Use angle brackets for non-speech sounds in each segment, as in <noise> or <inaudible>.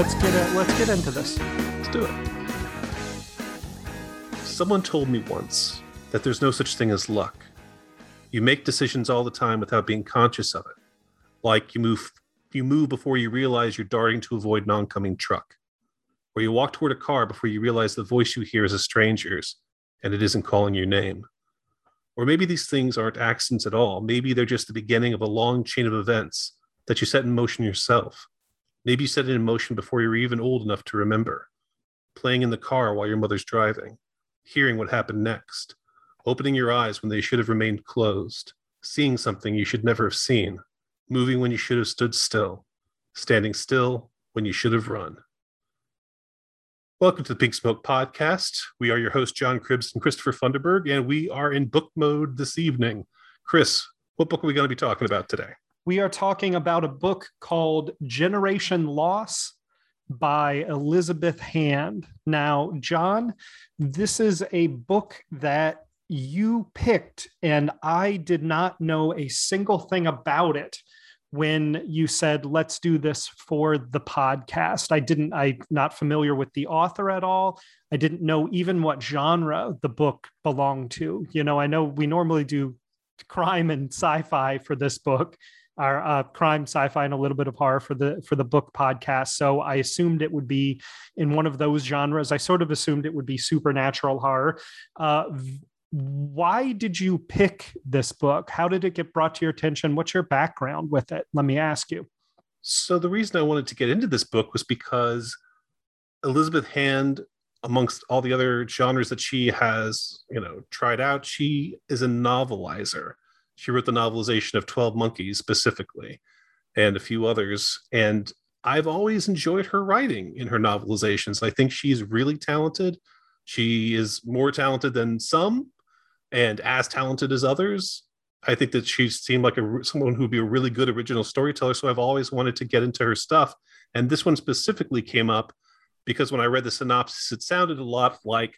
let's get it. Let's get into this. Let's do it. Someone told me once that there's no such thing as luck. You make decisions all the time without being conscious of it. Like you move you move before you realize you're darting to avoid an oncoming truck. Or you walk toward a car before you realize the voice you hear is a stranger's and it isn't calling your name. Or maybe these things aren't accidents at all. Maybe they're just the beginning of a long chain of events that you set in motion yourself. Maybe you set it in motion before you were even old enough to remember. Playing in the car while your mother's driving, hearing what happened next, opening your eyes when they should have remained closed, seeing something you should never have seen, moving when you should have stood still, standing still when you should have run. Welcome to the Pink Smoke Podcast. We are your hosts, John Cribbs and Christopher Funderburg, and we are in book mode this evening. Chris, what book are we going to be talking about today? We are talking about a book called Generation Loss by Elizabeth Hand. Now, John, this is a book that you picked, and I did not know a single thing about it when you said let's do this for the podcast. I didn't i'm not familiar with the author at all. I didn't know even what genre the book belonged to. You know i know we normally do crime and sci-fi for this book our uh, crime sci-fi and a little bit of horror for the for the book podcast so i assumed it would be in one of those genres i sort of assumed it would be supernatural horror uh, why did you pick this book? How did it get brought to your attention? What's your background with it? Let me ask you. So, the reason I wanted to get into this book was because Elizabeth Hand, amongst all the other genres that she has, you know, tried out, she is a novelizer. She wrote the novelization of 12 Monkeys specifically and a few others. And I've always enjoyed her writing in her novelizations. I think she's really talented. She is more talented than some, and as talented as others. I think that she seemed like a someone who'd be a really good original storyteller. So I've always wanted to get into her stuff. And this one specifically came up because when I read the synopsis, it sounded a lot like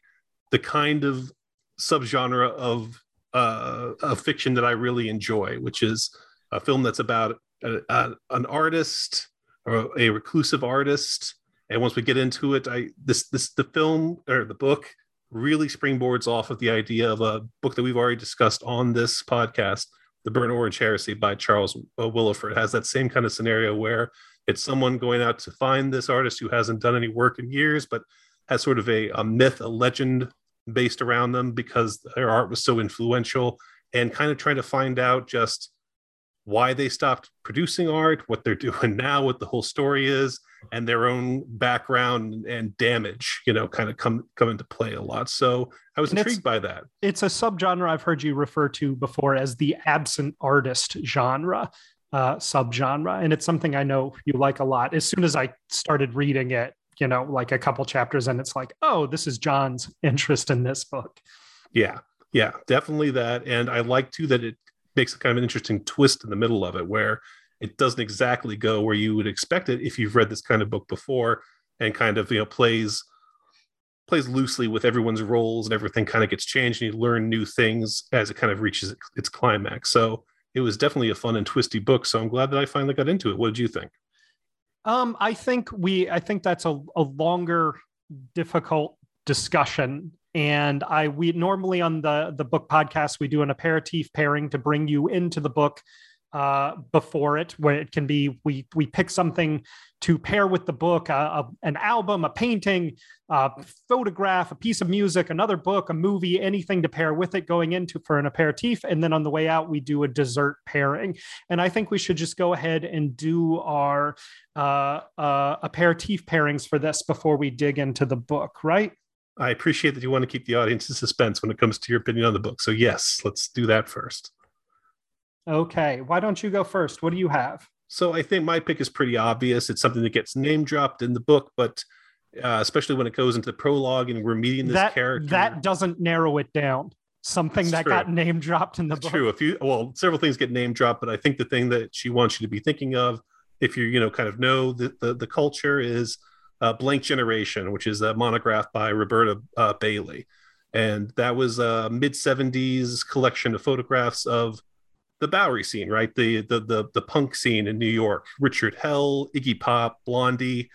the kind of subgenre of uh, a fiction that I really enjoy, which is a film that's about a, a, an artist or a reclusive artist. And once we get into it, I this this the film or the book really springboards off of the idea of a book that we've already discussed on this podcast, The Burnt Orange Heresy by Charles uh, Willeford. It has that same kind of scenario where it's someone going out to find this artist who hasn't done any work in years, but has sort of a, a myth, a legend based around them because their art was so influential, and kind of trying to find out just why they stopped producing art, what they're <laughs> doing now, what the whole story is, and their own background and damage, you know, kind of come come into play a lot. So I was and intrigued by that. It's a subgenre I've heard you refer to before as the absent artist genre. Uh, subgenre, and it's something I know you like a lot. As soon as I started reading it, you know, like a couple chapters, and it's like, oh, this is John's <laughs> interest in this book. Yeah, yeah, definitely that. And I like too that it makes a kind of an interesting twist in the middle of it where it doesn't exactly go where you would expect it if you've read this kind of book before and kind of you know plays plays loosely with everyone's roles and everything kind of gets changed and you learn new things as it kind of reaches its climax so it was definitely a fun and twisty book so i'm glad that i finally got into it what did you think um i think we i think that's a, a longer difficult discussion. And i we normally on the the book podcast we do an aperitif pairing to bring you into the book uh, before it where it can be we we pick something to pair with the book uh, a, an album a painting a photograph a piece of music another book a movie anything to pair with it going into for an aperitif and then on the way out we do a dessert pairing and i think we should just go ahead and do our uh, uh aperitif pairings for this before we dig into the book right I appreciate that you want to keep the audience in suspense when it comes to your opinion on the book. So, yes, let's do that first. Okay. Why don't you go first? What do you have? So, I think my pick is pretty obvious. It's something that gets name dropped in the book, but uh, especially when it goes into the prologue and we're meeting this that, character. That doesn't narrow it down. Something That's that true. got name dropped in the That's book. True. A few, well, several things get name dropped, but I think the thing that she wants you to be thinking of, if you, you know, kind of know the, the, the culture is uh, Blank Generation, which is a monograph by Roberta uh, Bailey. And that was a mid 70s collection of photographs of the Bowery scene, right? The, the, the, the punk scene in New York. Richard Hell, Iggy Pop, Blondie,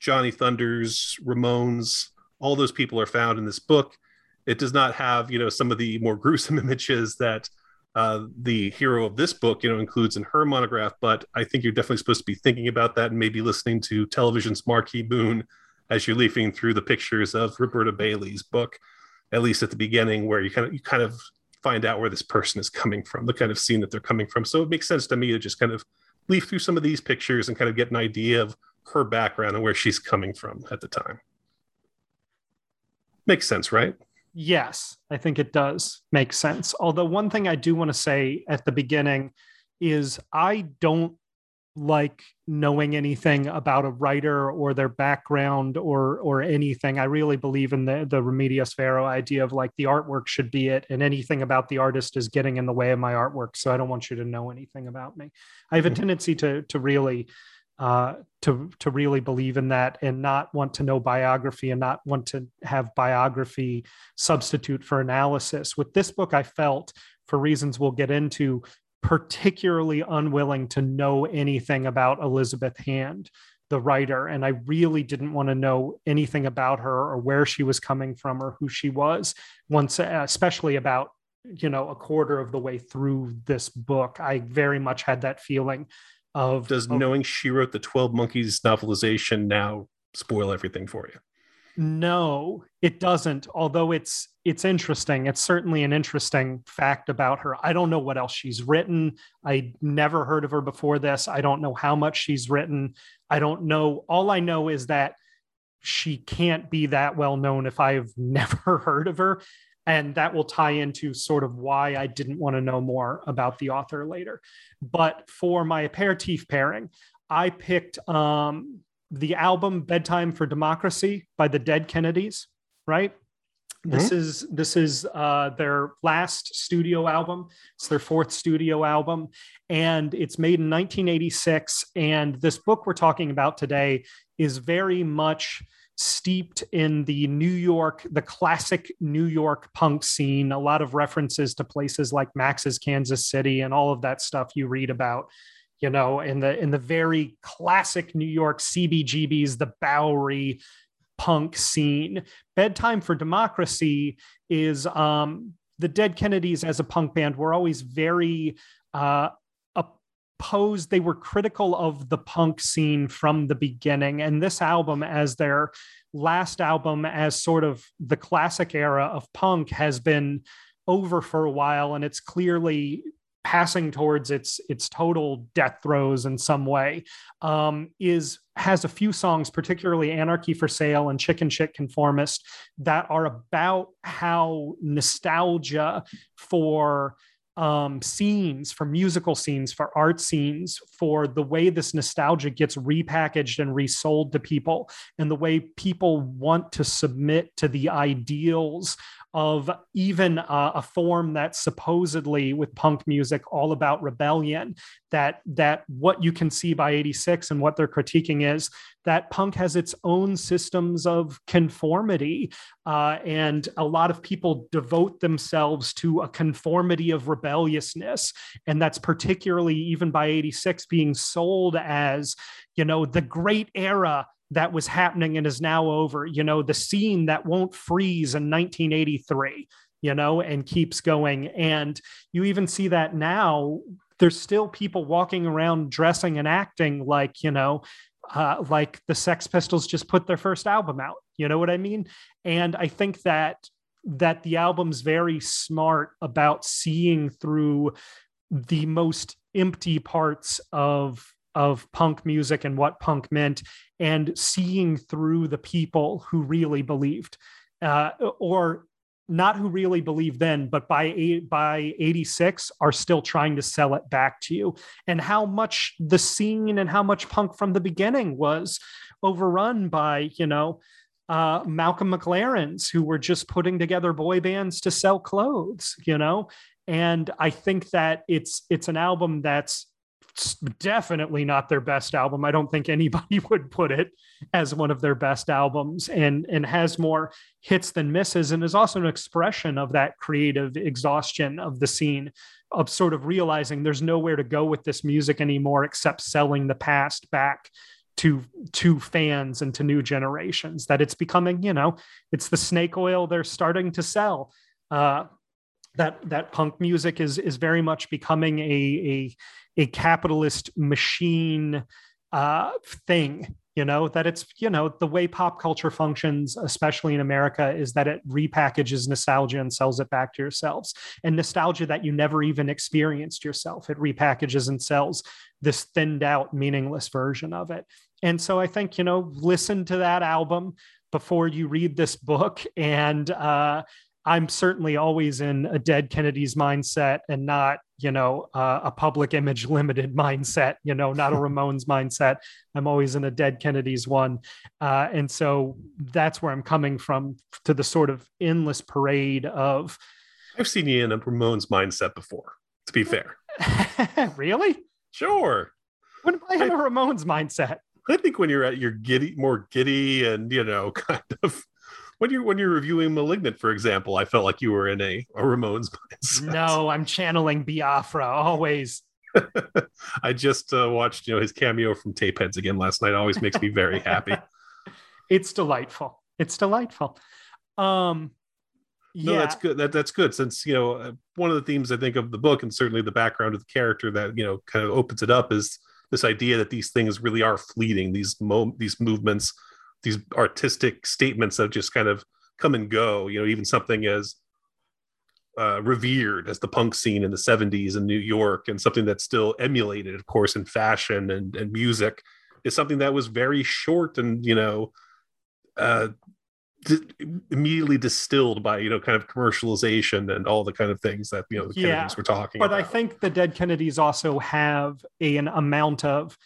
Johnny Thunders, Ramones, all those people are found in this book. It does not have, you know, some of the more <laughs> gruesome images that uh, the hero of this book, you know, includes in her monograph. But I think you're definitely supposed to be thinking about that and maybe listening to television's Marquee Moon as you're leafing through the pictures of Roberta Bailey's book, at least at the beginning, where you kind of you kind of find out where this person is coming from, the kind of scene that they're coming from. So it makes sense to me to just kind of leaf through some of these pictures and kind of get an idea of her background and where she's coming from at the time. Makes sense, right? Yes, I think it does make sense. Although, one thing I do want to say at the beginning is I don't like knowing anything about a writer or their background or or anything. I really believe in the the Remedios Varo idea of like the artwork should be it, and anything about the artist is getting in the way of my artwork. So I don't want you to know anything about me. I have a mm-hmm. tendency to to really uh, to to really believe in that and not want to know biography and not want to have biography substitute for analysis. With this book, I felt for reasons we'll get into particularly unwilling to know anything about Elizabeth Hand, the writer, and I really didn't want to know anything about her or where she was coming from or who she was. Once, especially about you know a quarter of the way through this book, I very much had that feeling of does of, knowing she wrote the 12 monkeys novelization now spoil everything for you no it doesn't although it's it's interesting. It's certainly an interesting fact about her. I don't know what else she's written. I never heard of her before this. I don't know how much she's written. I don't know. All i know is that she can't be that well known if i've <laughs> never heard of her. And that will tie into sort of why I didn't want to know more about the author later. But for my aperitif pairing, I picked um, the album "Bedtime for Democracy" by the Dead Kennedys. Right. This mm-hmm. is this is uh, their last studio album. It's their fourth studio album, and it's made in 1986. And this book we're talking about today is very much steeped in the New York, the classic New York punk scene, a lot of references to places like Max's Kansas City and all of that stuff you read about, you know, in the in the very classic New York CBGBs, the Bowery punk scene. Bedtime for Democracy is um the Dead Kennedys as a punk band were always very uh, opposed, they were critical of the punk scene from the beginning. And this album, as their last album, as sort of the classic era of punk, has been over for a while. And it's clearly passing towards its its total death throes in some way um, is has a few songs particularly anarchy for sale and chicken shit conformist that are about how nostalgia for um, scenes, for musical scenes, for art scenes, for the way this nostalgia gets repackaged and resold to people, and the way people want to submit to the ideals of even uh, a form that's supposedly with punk music all about rebellion that that what you can see by 86 and what they're critiquing is that punk has its own systems of conformity uh, and a lot of people devote themselves to a conformity of rebelliousness. And that's particularly even by 86 being sold as you know the great era that was happening and is now over. You know, the scene that won't freeze in 1983, you know, and keeps going. And you even see that now. There's still people walking around dressing and acting like, you know, uh, like the Sex Pistols just put their first album out. You know what I mean? And I think that that the album's very smart about seeing through the most empty parts of of punk music and what punk meant and seeing through the people who really believed uh, or not who really believed then but by by 86 are still trying to sell it back to you. And how much the scene and how much punk from the beginning was overrun by you know uh, Malcolm McLaren's who were just putting together boy bands to sell clothes you know? And I think that it's it's an album that's definitely not their best album. I don't think anybody <laughs> would put it as one of their best albums and and has more hits than misses and is also an expression of that creative exhaustion of the scene of sort of realizing there's nowhere to go with this music anymore except selling the past back to to fans and to new generations that it's becoming you know it's the snake oil they're starting to sell uh, that that punk music is is very much becoming a a, capitalist machine uh, thing you know that it's you know the way pop culture functions especially in america is that it repackages nostalgia and sells it back to yourselves. And nostalgia that you never even experienced yourself it repackages and sells this thinned out meaningless version of it. And so i think you know listen to that album before you read this book. And uh, I'm certainly always in a dead Kennedy's mindset and not, you know, uh, a public image limited <laughs> mindset, you know, not a <laughs> Ramones mindset. I'm always in a dead Kennedy's one. Uh, and so that's where I'm coming from to the sort of endless parade of. I've seen you in a Ramones mindset before, to be fair. <laughs> really? Sure. When am I have I, a Ramones mindset? I think when you're at your giddy, more giddy and, you know, kind of when you're when you're reviewing *Malignant*, for example, I felt like you were in a, a Ramones mindset. <laughs> No, I'm channeling Biafra always. <laughs> I just uh, watched you know his cameo from Tapeheads again last night. Always makes me very happy. <laughs> it's delightful. It's delightful. Um, no, that's good. That that's good since you know uh, one of the themes I think of the book and certainly the background of the character that you know kind of opens it up is this idea that these things really are fleeting. These mo- these movements these artistic statements that just kind of come and go. You know, even something as uh, revered as the punk scene in the 70s in New York and something that's still emulated, of course, in fashion and, and music is something that was very short and, you know, uh, immediately distilled by, you know, kind of commercialization and all the kind of things that, you know, the yeah, Kennedys were talking about. but about. I think the Dead Kennedys also have a, an amount of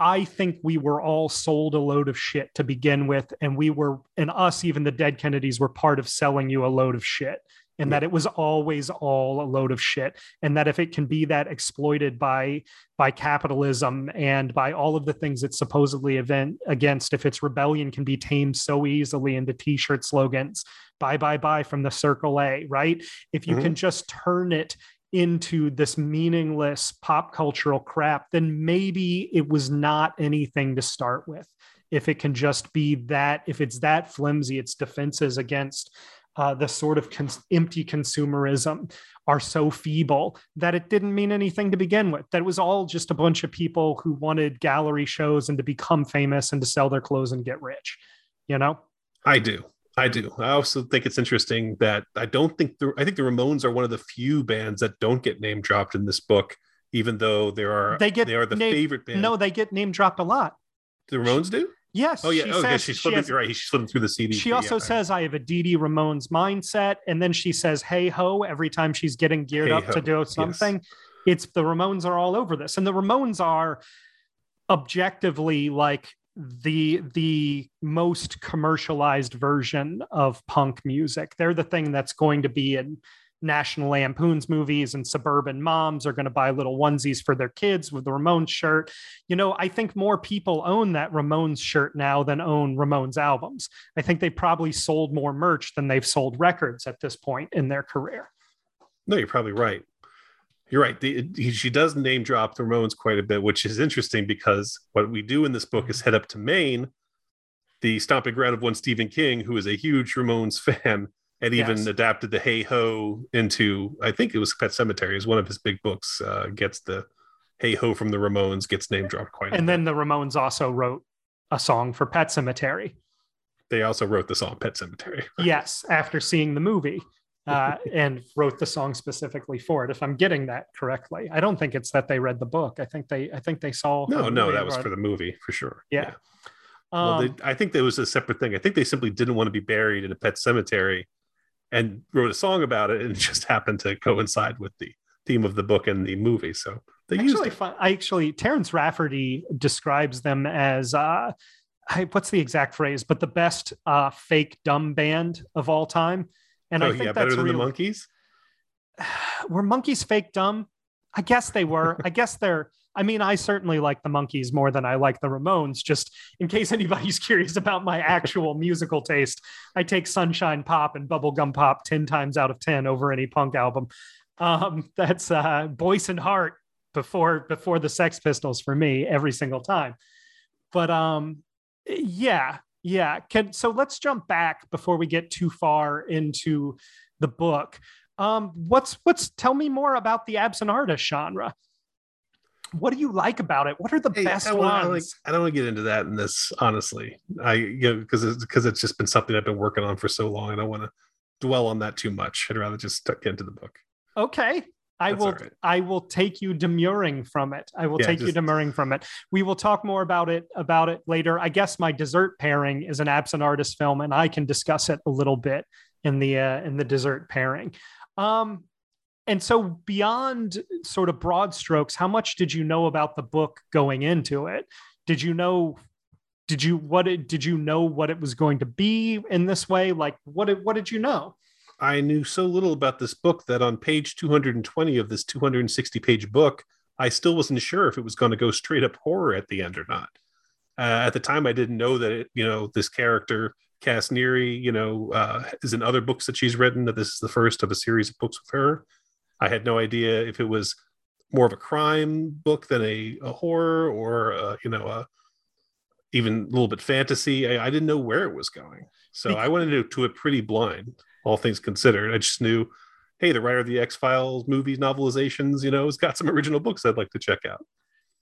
I think we were all sold a load of shit to begin with. And we were, and us, even the dead Kennedys, were part of selling you a load of shit. And yeah. that it was always all a load of shit. And that if it can be that exploited by by capitalism and by all of the things it's supposedly event against, if its rebellion can be tamed so easily into t-shirt slogans, bye bye bye from the circle A, right? If you mm-hmm. can just turn it into this meaningless pop cultural crap, then maybe it was not anything to start with. If it can just be that, if it's that flimsy, its defenses against uh, the sort of empty consumerism are so feeble that it didn't mean anything to begin with. That was all just a bunch of people who wanted gallery shows and to become famous and to sell their clothes and get rich. You know? I do. I do. I also think it's interesting that I don't think the I think the Ramones are one of the few bands that don't get name dropped in this book, even though there are they get they are the name, favorite band. No, they get name dropped a lot. The Ramones do. Yes. Oh yeah. oh says, yeah. She's flipping. She has, right. She's flipping through the CD. She also yeah, says, "I have a Dee Ramones mindset," and then she says, "Hey ho!" Every time she's getting geared hey, up ho. to do something, yes. it's the Ramones are all over this, and the Ramones are objectively like the the most commercialized version of punk music. They're the thing that's going to be in National Lampoon's movies and suburban moms are going to buy little onesies for their kids with the Ramones shirt. You know, I think more people own that Ramones shirt now than own Ramones albums. I think they probably sold more merch than they've sold records at this point in their career. No, you're probably right. You're right. The, he, she does name drop the Ramones quite a bit, which is interesting because what we do in this book is head up to Maine, the stomping ground of one Stephen King, who is a huge Ramones <laughs> fan and even yes. adapted the Hey Ho into, I think it was Pet Sematary, is one of his big books. Uh, gets the Hey Ho from the Ramones, gets name dropped quite. And a bit. And then the Ramones also wrote a song for Pet Sematary. They also wrote the song Pet Sematary. <laughs> yes, after seeing the movie uh, and wrote the song specifically for it. If I'm getting that correctly, I don't think it's that they read the book. I think they, I think they saw. No, no, that was for the movie for sure. Yeah. yeah. well, they, um, I think that was a separate thing. I think they simply didn't want to be buried in a pet cemetery, and wrote a song about it, and it just happened to coincide with the theme of the book and the movie. So they actually. I actually, Terence Rafferty describes them as. Uh, I, what's the exact phrase? But the best uh, fake dumb band of all time and oh, I think yeah, better than real. the Monkees. <sighs> Were Monkees fake dumb? I guess they were. <laughs> I guess they're. I mean, I certainly like the Monkees more than I like the Ramones. Just in case <laughs> anybody's curious about my actual <laughs> musical taste, I take Sunshine Pop and Bubblegum Pop ten times out of ten over any punk album. Um, that's uh, Boyce and Hart before before the Sex Pistols for me every single time. but um, yeah, yeah. Can so let's jump back before we get too far into the book. Um, what's what's tell me more about the absent artist genre? What do you like about it? What are the Hey, best I, wanna, like, ones? I don't want to get into that in this, honestly. I, you know, because it's because it's just been something I've been working on for so long. I don't want to dwell on that too much. I'd rather just get into the book. Okay. I That's will right. I will take you demurring from it. I will Yeah, take you demurring from it. We will talk more about it about it later. I guess my dessert pairing is an absent artist film and I can discuss it a little bit in the uh, in the dessert pairing. Um and so beyond sort of broad strokes, how much did you know about the book going into it? Did you know did you what it, did you know what it was going to be in this way? Like what what did you know? I knew so little about this book that on page 220 of this 260 page book, I still wasn't sure if it was going to go straight up horror at the end or not. Uh, at the time, I didn't know that it, you know this character Cass Neary, you know, uh, is in other books that she's written. That this is the first of a series of books with her. I had no idea if it was more of a crime book than a, a horror or uh, you know a even a little bit fantasy. I, I didn't know where it was going, so I went into to it pretty blind. All things considered, I just knew, hey, the writer of the X Files movies novelizations, you know, has got some original books I'd like to check out.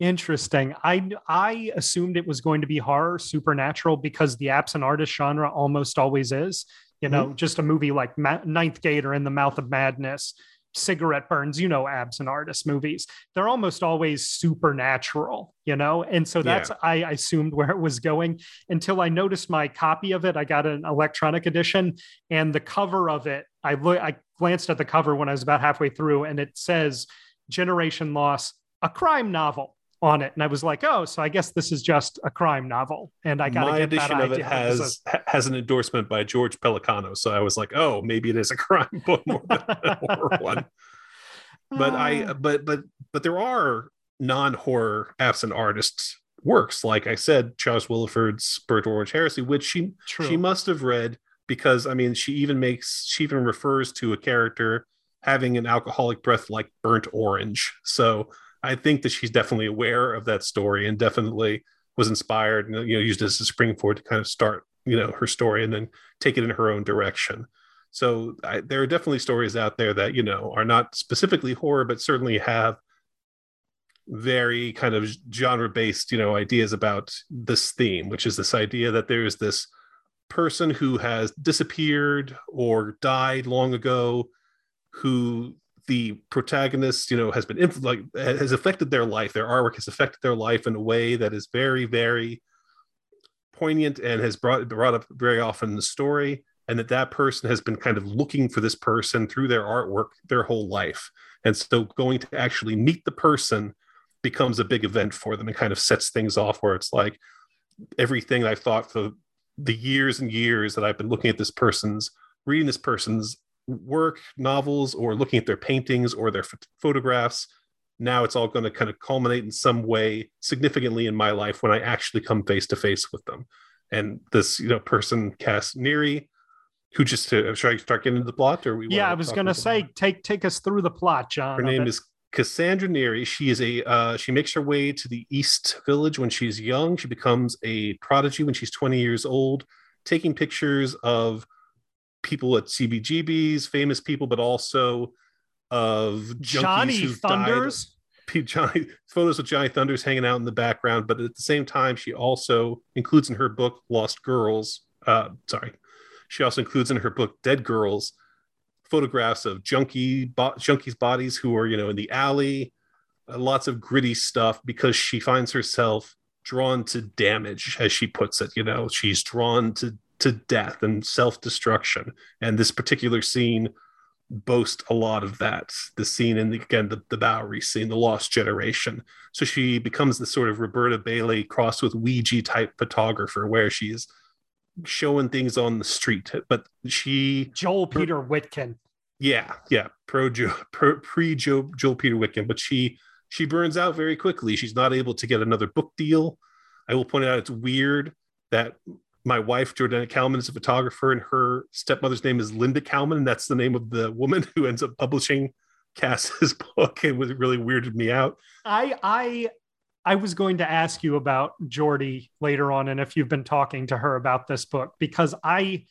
Interesting. I I assumed it was going to be horror, supernatural, because the absent artist genre almost always is. You know, mm-hmm. just a movie like Ma- Ninth Gate or In the Mouth of Madness, Cigarette Burns. You know, absent artist movies. They're almost always supernatural. You know, and so that's I, I assumed where it was going until I noticed my copy of it. I got an electronic edition, and the cover of it. I look. I glanced at the cover when I was about halfway through, and it says "Generation Loss," a crime novel on it, and I was like, "Oh, so I guess this is just a crime novel." And I got My to get that edition of it has ha- has an endorsement by George Pelecanos, so I was like, oh, maybe it is a <laughs> crime book more than a horror <laughs> one. But I, Ah, but but but there are non-horror absent artists works, like I said, Charles Willeford's Burnt Orange Heresy, which she true. she must have read because I mean, she even makes she even refers to a character having an alcoholic breath like burnt orange. So I think that she's definitely aware of that story and definitely was inspired and you know used as a springboard to kind of start you know her story and then take it in her own direction. So I, there are definitely stories out there that you know are not specifically horror, but certainly have very kind of genre based you know ideas about this theme, which is this idea that there is this person who has disappeared or died long ago who the protagonist you know has been like has affected their life their artwork has affected their life in a way that is very very poignant and has brought brought up very often in the story and that that person has been kind of looking for this person through their artwork their whole life. And so going to actually meet the person becomes a big event for them and kind of sets things off where it's like everything i've thought for the years and years that i've been looking at this person's reading this person's work novels or looking at their paintings or their ph- photographs now it's all going to kind of culminate in some way significantly in my life when i actually come face to face with them and this you know person Cass Neary, who just to, should I start getting into the plot or we yeah, I was going to say, take take us through the plot, John. her name it. is Cassandra Neary. She is a uh, she makes her way to the East Village when she's young. She becomes a prodigy when she's 20 years old, taking pictures of people at CBGBs, famous people, but also of Johnny who've died Thunders. Johnny photos with Johnny Thunders hanging out in the background, but at the same time, she also includes in her book Lost Girls. Uh, sorry, she also includes in her book Dead Girls photographs of junkie bo- junkies' bodies who are you know in the alley. Uh, lots of gritty stuff because she finds herself drawn to damage, as she puts it. You know, she's drawn to to death and self destruction, and this particular scene boasts a lot of that. The scene in the again the, the Bowery scene, the Lost Generation. So she becomes the sort of Roberta Bailey crossed with Weegee type photographer, where she's showing things on the street. But she, Joel Peter Witkin. yeah, yeah, pro pre Joe Joel Peter Wickham, but she she burns out very quickly. She's not able to get another book deal. I will point out it's weird that my wife Jordana Kalman is a photographer, and her stepmother's name is Linda Kalman, and that's the name of the woman <laughs> who ends up publishing Cass's <laughs> book. It was really weirded me out. I I I was going to ask you about Jordy later on, and if you've been talking to her about this book, because I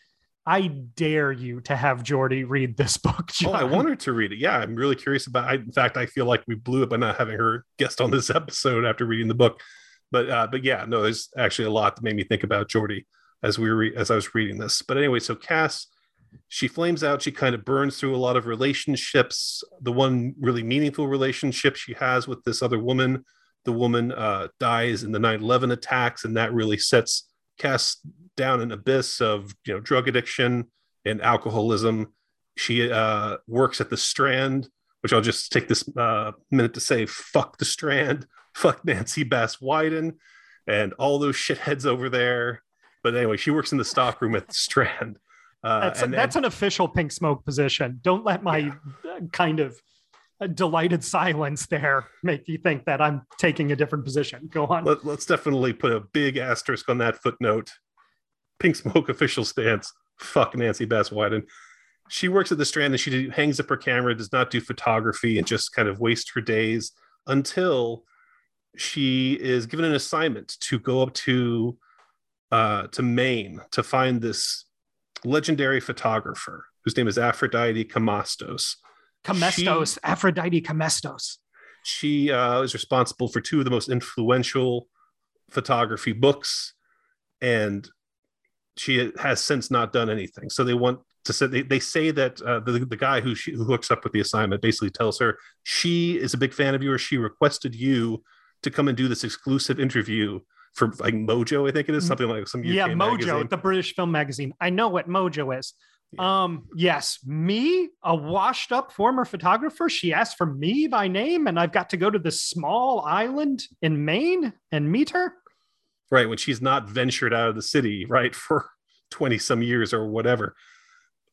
I dare you to have Jordy read this <laughs> book. John. Oh, I want her to read it. Yeah, I'm really curious about. I, in fact, I feel like we blew it by not having her guest on this episode after reading the book. But uh, but yeah, no, there's actually a lot that made me think about Jordy as we were re- as I was reading this. But anyway, so Cass, she flames out. She kind of burns through a lot of relationships. The one really meaningful relationship she has with this other woman, the woman uh, dies in the 9/11 attacks, and that really sets Cass down an abyss of you know drug addiction and alcoholism. She uh, works at the Strand, which I'll just take this uh, minute to say: fuck the Strand, <laughs> fuck Nancy Bass Wyden, and all those shitheads over there. But anyway, she works in the stockroom at the Strand. Uh, that's, and, that's and, an official pink smoke position. Don't let my yeah. kind of delighted silence there make you think that I'm taking a different position. Go on. Let, us definitely put a big asterisk on that footnote. Pink Smoke official stance. Fuck Nancy Bass Wyden. She works at the Strand and she hangs up her camera, does not do photography, and just kind of waste her days until she is given an assignment to go up to uh, to Maine to find this legendary photographer whose name is Aphrodite Kamestos. Kamestos, she, Aphrodite Kamestos. She uh, is responsible for two of the most influential photography books, and she has since not done anything. So they want to say they, they say that uh, the, the guy who she, who hooks up with the assignment basically tells her she is a big fan of you, or she requested you to come and do this exclusive interview for like Mojo, I think it is something like some UK yeah Mojo, magazine. the British film magazine. I know what Mojo is. Yeah. Um, yes, me, a washed up former photographer. She asked for me by name, and I've got to go to this small island in Maine and meet her. Right, when she's not ventured out of the city, right, <laughs> for 20 some years or whatever.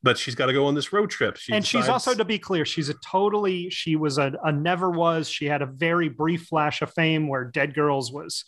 But she's got to go on this road trip. She and decides... she's also, to be clear, she's a totally, she was a, a never was. She had a very brief flash of fame where Dead Girls was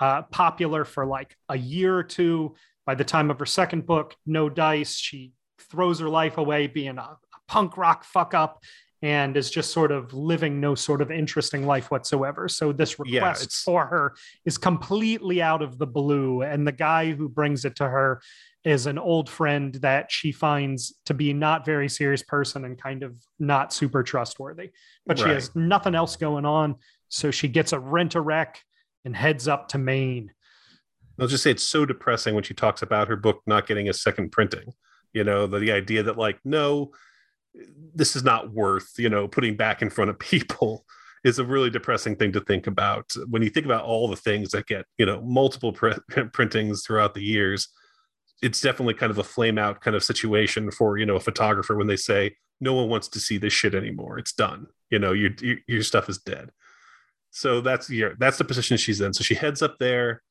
uh, popular for like a year or two. By the time of her second book, No Dice, she throws her life away being a, a punk rock fuck up and is just sort of living no sort of interesting life whatsoever. So this request yeah, for her is completely out of the blue. And the guy who brings it to her is an old friend that she finds to be not very serious person and kind of not super trustworthy. But right. she has nothing else going on. So she gets a rent a wreck and heads up to Maine. I'll just say it's so depressing when she talks about her book not getting a second printing. You know, the, the idea that, like, no, this is not worth, you know, putting back in front of people <laughs> is a really depressing thing to think about. When you think about all the things that get, you know, multiple pr- <laughs> printings throughout the years, it's definitely kind of a flame out kind of situation for, you know, a photographer when they say, no one wants to see this shit anymore. It's done. You know, your, your, your stuff is dead. So that's yeah, that's the position she's in. So she heads up there,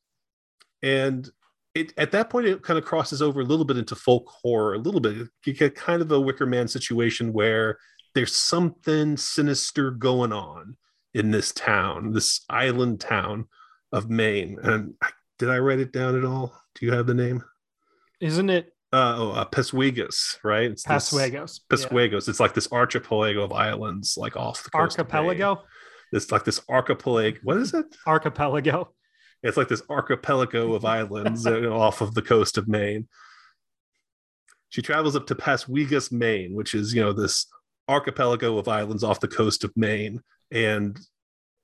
and it at that point it kind of crosses over a little bit into folk horror, a little bit. You get kind of a Wicker Man situation where there's something sinister going on in this town, this island town of Maine. And did I write it down at all? Do you have the name? Isn't it? Uh, oh, uh, right? It's Peswegos. Peswegos. Yeah. It's like this archipelago of islands, like off the coast. Archipelago this like this archipelago. What is it? Archipelago. It's like this archipelago of <laughs> islands uh, off of the coast of Maine. She travels up to Peswegos, Maine, which is you know this archipelago of islands off the coast of Maine, and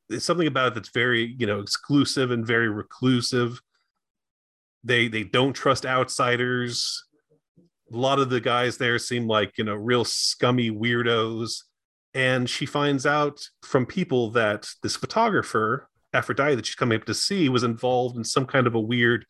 it's something about it that's very you know exclusive and very reclusive. They they don't trust outsiders. A lot of the guys there seem like you know real scummy weirdos and she finds out from people that this photographer aphrodite that she's coming up to see was involved in some kind of a weird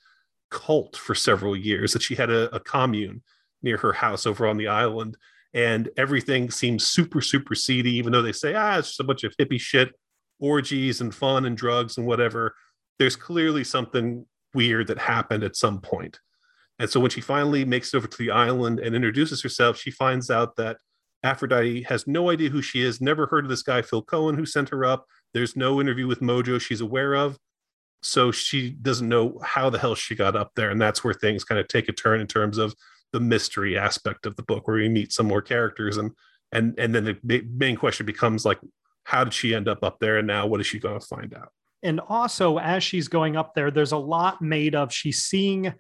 cult for several years that she had a, a commune near her house over on the island. And everything seems super super seedy even though they say ah it's just a bunch of hippie shit orgies and fun and drugs and whatever. There's clearly something weird that happened at some point. And so when she finally makes it over to the island and introduces herself she finds out that Aphrodite has no idea who she is, never heard of this guy, Phil Cohen, who sent her up. There's no interview with Mojo she's aware of. So she doesn't know how the hell she got up there. And that's where things kind of take a turn in terms of the mystery aspect of the book, where we meet some more characters. And and and then the main question becomes like, how did she end up up there? And now what is she going to find out? and also as she's going up there there's a lot made of she's seeing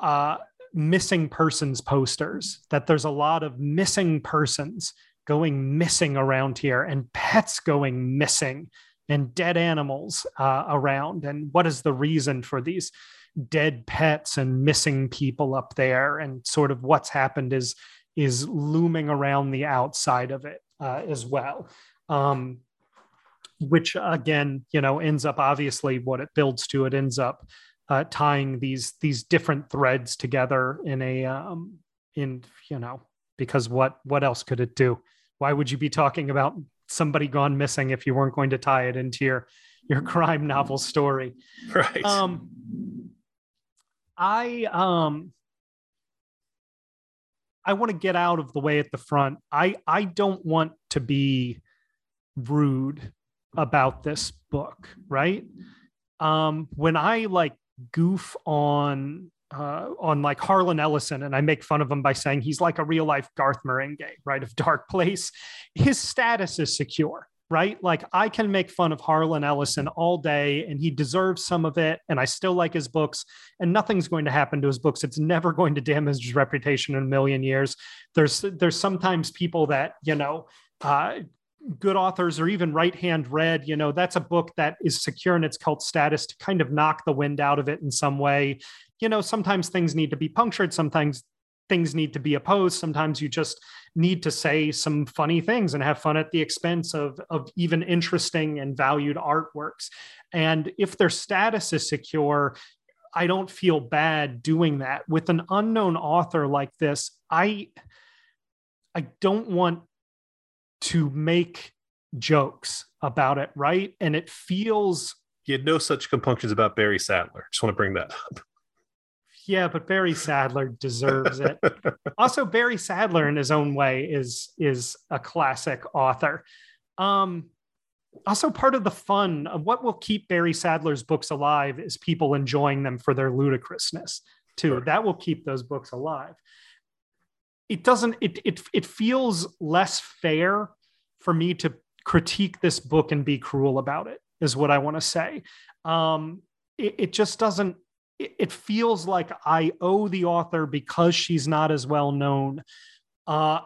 uh, missing persons posters that there's a lot of missing persons going missing around here and pets going missing and dead animals uh, around. And what is the reason for these dead pets and missing people up there? And sort of what's happened is is looming around the outside of it uh, as well. Um, which again you know ends up obviously what it builds to it ends up uh, tying these these different threads together in a um, in you know because what what else could it do? Why would you be talking about somebody gone missing if you weren't going to tie it into your your crime novel story? <laughs> Right. Um i um i want to get out of the way at the front. I i don't want to be rude about this book right? Um when i like goof on uh, on like Harlan Ellison, and I make fun of him by saying he's like a real life Garth Marenghi, right? Of Darkplace. His status is secure, right? Like I can make fun of Harlan Ellison all day, and he deserves some of it. And I still like his books, and nothing's going to happen to his books. It's never going to damage his reputation in a million years. There's there's sometimes people that you know. Uh, good authors or even right hand read you know that's a book that is secure in its cult status to kind of knock the wind out of it in some way you know, sometimes things need to be punctured, sometimes things need to be opposed, sometimes you just need to say some funny things and have fun at the expense of, of even interesting and valued artworks. And if their status is secure, I don't feel bad doing that. With an unknown author like this, I I don't want to make jokes about it, right? And it feels you had no such compunctions about Barry Sadler. Just want to bring that up. Yeah, but Barry Sadler deserves it. <laughs> also, Barry Sadler, in his own way, is is a classic author. Um, also, part of the fun of what will keep Barry Sadler's books alive is people enjoying them for their ludicrousness too. Sure. That will keep those books alive. It doesn't. It it it feels less fair for me to critique this book and be cruel about it. Is what I want to say. Um, it, it just doesn't it feels like I owe the author because she's not as well known. Uh,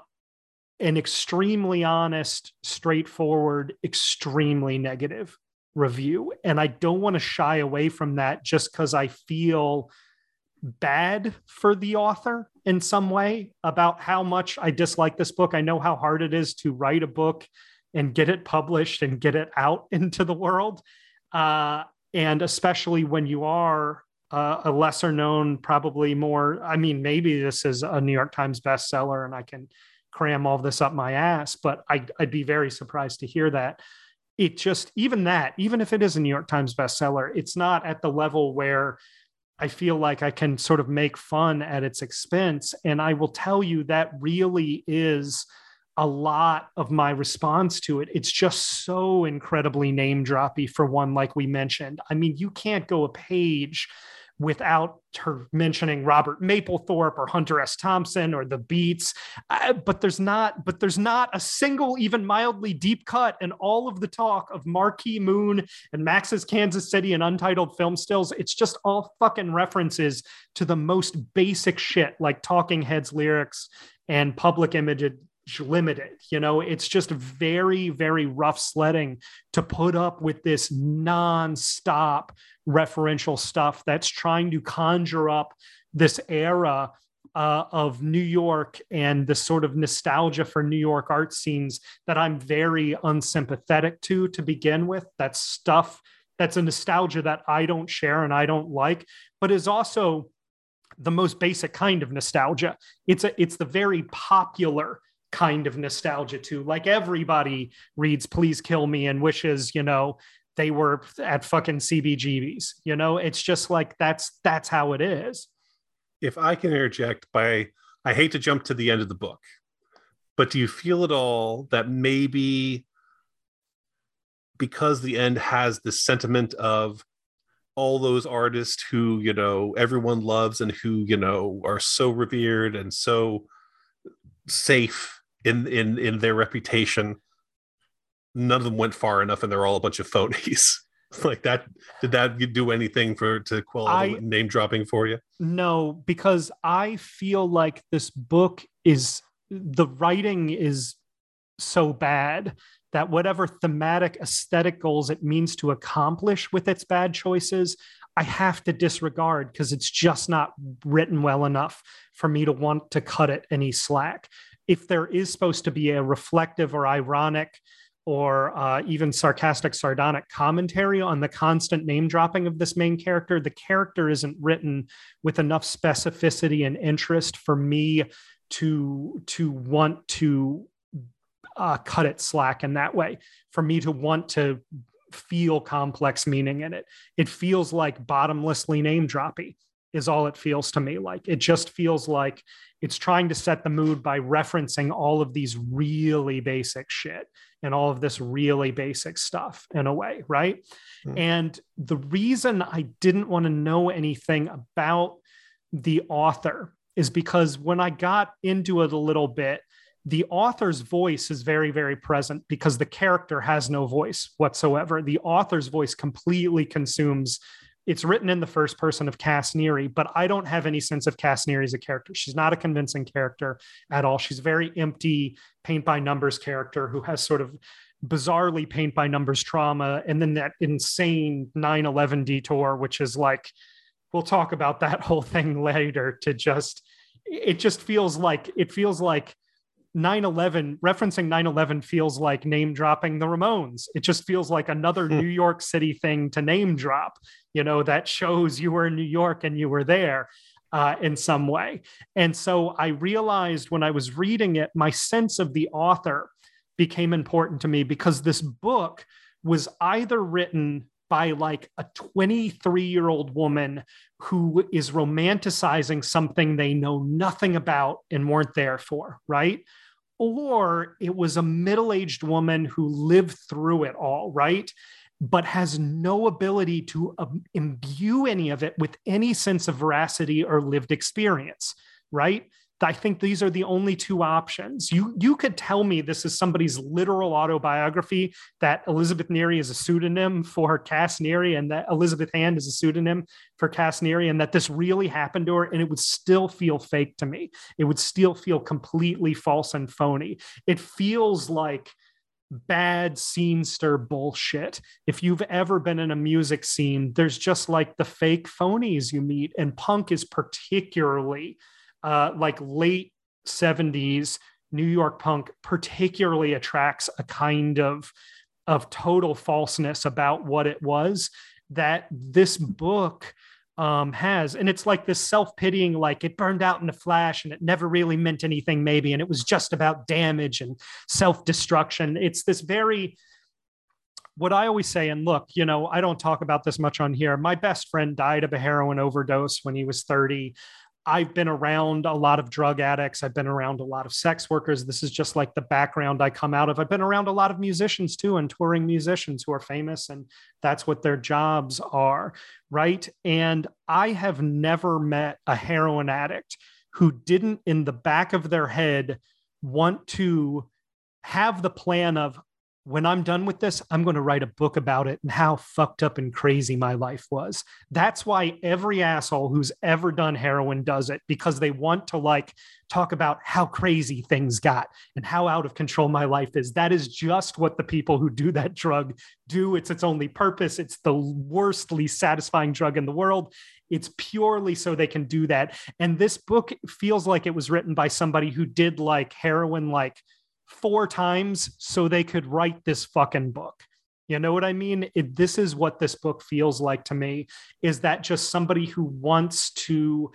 an extremely honest, straightforward, extremely negative review. And I don't want to shy away from that just because I feel bad for the author in some way about how much I dislike this book. I know how hard it is to write a book and get it published and get it out <laughs> into the world. Uh, and especially when you are uh, a lesser known, probably more. I mean, maybe this is a New York Times bestseller and I can cram all this up my ass, but I, I'd be very surprised to hear that. It just, even that, even if it is a New York Times bestseller, it's not at the level where I feel like I can sort of make fun at its expense. And I will tell you that really is a lot of my response to it. It's just so incredibly name droppy for one, like we mentioned. I mean, you can't go a page without her mentioning Robert Mapplethorpe or Hunter S. Thompson or the Beats. Uh, but there's not, but there's not a single, even mildly deep cut in all of the talk of Marquee Moon and Max's Kansas City and Untitled Film Stills. It's just all fucking references to the most basic shit, like Talking Heads lyrics and Public Image limited. You know, it's just very, very rough sledding to put up with this non-stop referential stuff that's trying to conjure up this era uh, of New York and the sort of nostalgia for New York art scenes that I'm very unsympathetic to to begin with. That's stuff that's a nostalgia that I don't share and I don't like, but is also the most basic kind of nostalgia. It's a it's the very popular kind of nostalgia too. Like everybody reads Please Kill Me and wishes, you know, they were at fucking CBGBs. You know, it's just like that's that's how it is. If I can interject by I hate to jump to the end of the book, but do you feel at all that maybe because the end has this sentiment of all those artists who, you know, everyone loves and who, you know, are so revered and so safe in in in their reputation none of them went far enough and they're all a bunch of phonies. <laughs> Like that did that do anything for to quell I, name dropping for you? No because i feel like this book is the writing is so bad that whatever thematic aesthetic goals it means to accomplish with its bad choices i have to disregard because it's just not written well enough for me to want to cut it any slack if there is supposed to be a reflective or ironic or uh, even sarcastic, sardonic commentary on the constant name dropping of this main character. The character isn't written with enough specificity and interest for me to to want to uh, cut it slack in that way. For me to want to feel complex meaning in it, it feels like bottomlessly name droppy is all it feels to me like. It just feels like it's trying to set the mood by referencing all of these really basic shit and all of this really basic stuff in a way, right? Mm. And the reason I didn't want to know anything about the author is because when I got into it a little bit, the author's voice is very, very present because the character has no voice whatsoever. The author's voice completely consumes it's written in the first person of Cass Neary, but I don't have any sense of Cass Neary as a character. She's not a convincing character at all. She's a very empty paint by numbers character who has sort of bizarrely paint by numbers trauma. And then that insane 9 11 detour, which is like, we'll talk about that <laughs> whole thing later to just, it just feels like, it feels like 9-11 referencing 9-11 feels like name dropping the ramones it just feels like another hmm. new york city thing to name drop you know that shows you were in new york and you were there uh, in some way and so i realized when i was reading it my sense of the author became important to me because this book was either written by like a 23 year old woman who is romanticizing something they know nothing about and weren't there for, right? Or it was a middle aged woman who lived through it all, right? But has no ability to um, imbue any of it with any sense of veracity or lived experience, right? I think these are the only two options. You you could tell me this is somebody's literal autobiography that Elizabeth Neary is a pseudonym for Cass Neary and that Elizabeth Hand is a pseudonym for Cass Neary and that this really happened to her and it would still feel fake to me. It would still feel completely false and phony. It feels like bad scenester bullshit. If you've ever been in a music scene, there's just like the fake phonies you meet and punk is particularly uh, like late 70s New York punk particularly attracts a kind of of total falseness about what it was that this book um, has. And it's like this self pitying, like it burned out in a flash and it never really meant anything, maybe. And it was just about damage and self destruction. It's this very, what I always say, and look, you know, I don't talk about this much on here. My best friend died of a heroin overdose when he was 30. I've been around a lot of drug addicts. I've been around a lot of sex workers. This is just like the background I come out of. I've been around a lot of musicians too, and touring musicians who are famous, and that's what their jobs are. Right. And I have never met a heroin addict who didn't, in the back of their head, want to have the plan of, when I'm done with this, I'm going to write a book about it and how fucked up and crazy my life was. That's why every asshole who's ever done heroin does it because they want to like talk about how crazy things got and how out of control my life is. That is just what the people who do that drug do. It's its only purpose. It's the worst, least satisfying drug in the world. It's purely so they can do that. And this book feels like it was written by somebody who did like heroin, like four times so they could write this fucking book. You know what I mean? It, this is what this book feels like to me is that just somebody who wants to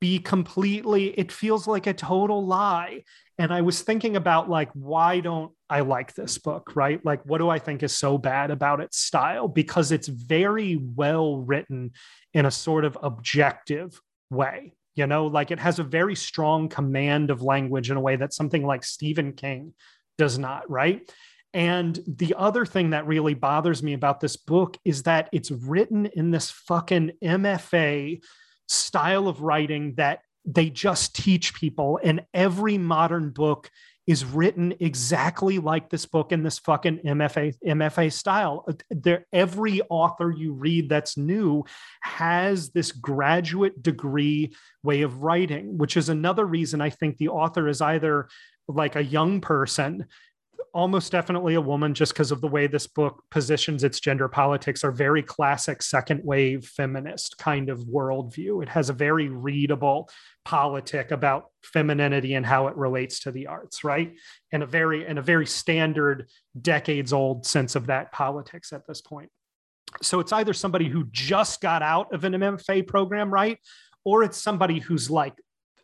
be completely, it feels like a total lie. And I was thinking about like, why don't I like this book, right? Like, what do I think is so bad about its style? Because it's very well written in a sort of objective way you know like it has a very strong command of language in a way that something like stephen king does not right? And the other thing that really bothers me about this book is that it's written in this fucking mfa style of writing that they just teach people and every modern book is written exactly like this book in this fucking MFA MFA style. Uh, there, every author you read that's new has this graduate degree way of writing, which is another reason I think the author is either like a young person almost definitely a woman just because of the way this book positions its gender politics are very classic second wave feminist kind of worldview. It has a very readable politic about femininity and how it relates to the arts, right? And a very and a very standard decades old sense of that politics at this point. So it's either somebody who just got out of an MFA program, right? Or it's somebody who's like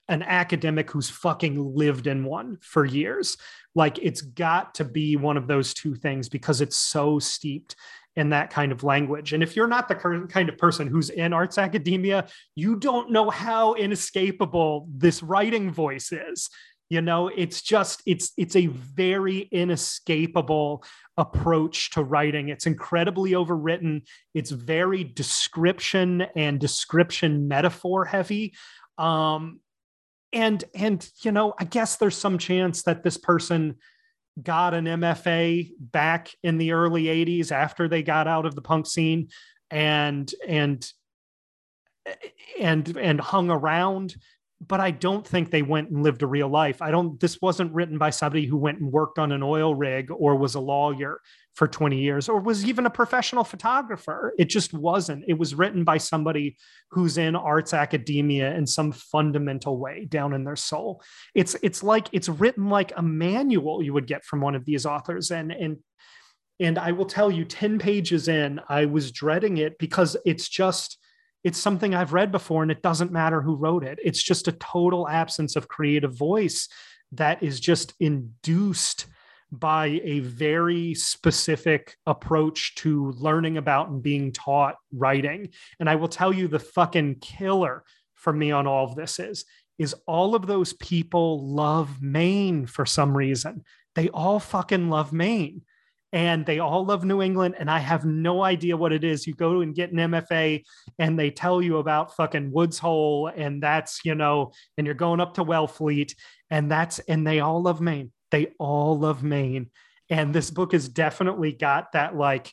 an academic who's fucking lived in one for years. Like it's got to be one of those two things because it's so steeped in that kind of language. And if you're not the kind of person who's in arts academia, you don't know how inescapable this writing voice is. You know, it's just it's it's a very inescapable approach to writing. It's incredibly overwritten. It's very description and description metaphor heavy. Um, and and you know i guess there's some chance that this person got an mfa back in the early 80s after they got out of the punk scene and and and and hung around but I don't think they went and lived a real life. I don't, this wasn't written by somebody who went and worked on an oil rig or was a lawyer for 20 years or was even a professional photographer. It just wasn't. It was written by somebody who's in arts academia in some fundamental way down in their soul. It's, it's like, it's written like a manual you would get from one of these authors. And, and, and I will tell you 10 pages in, I was dreading it because it's just, it's something I've read before and it doesn't matter who wrote it. It's just a total absence of creative voice that is just induced by a very specific approach to learning about and being taught writing. And I will tell you the fucking killer for me on all of this is is all of those people love Maine for some reason. They all fucking love Maine and they all love New England. And I have no idea what it is. You go and get an MFA and they tell you about fucking Woods Hole, and that's, you know, and you're going up to Wellfleet, and that's, and they all love Maine. They all love Maine. And this book has definitely got that like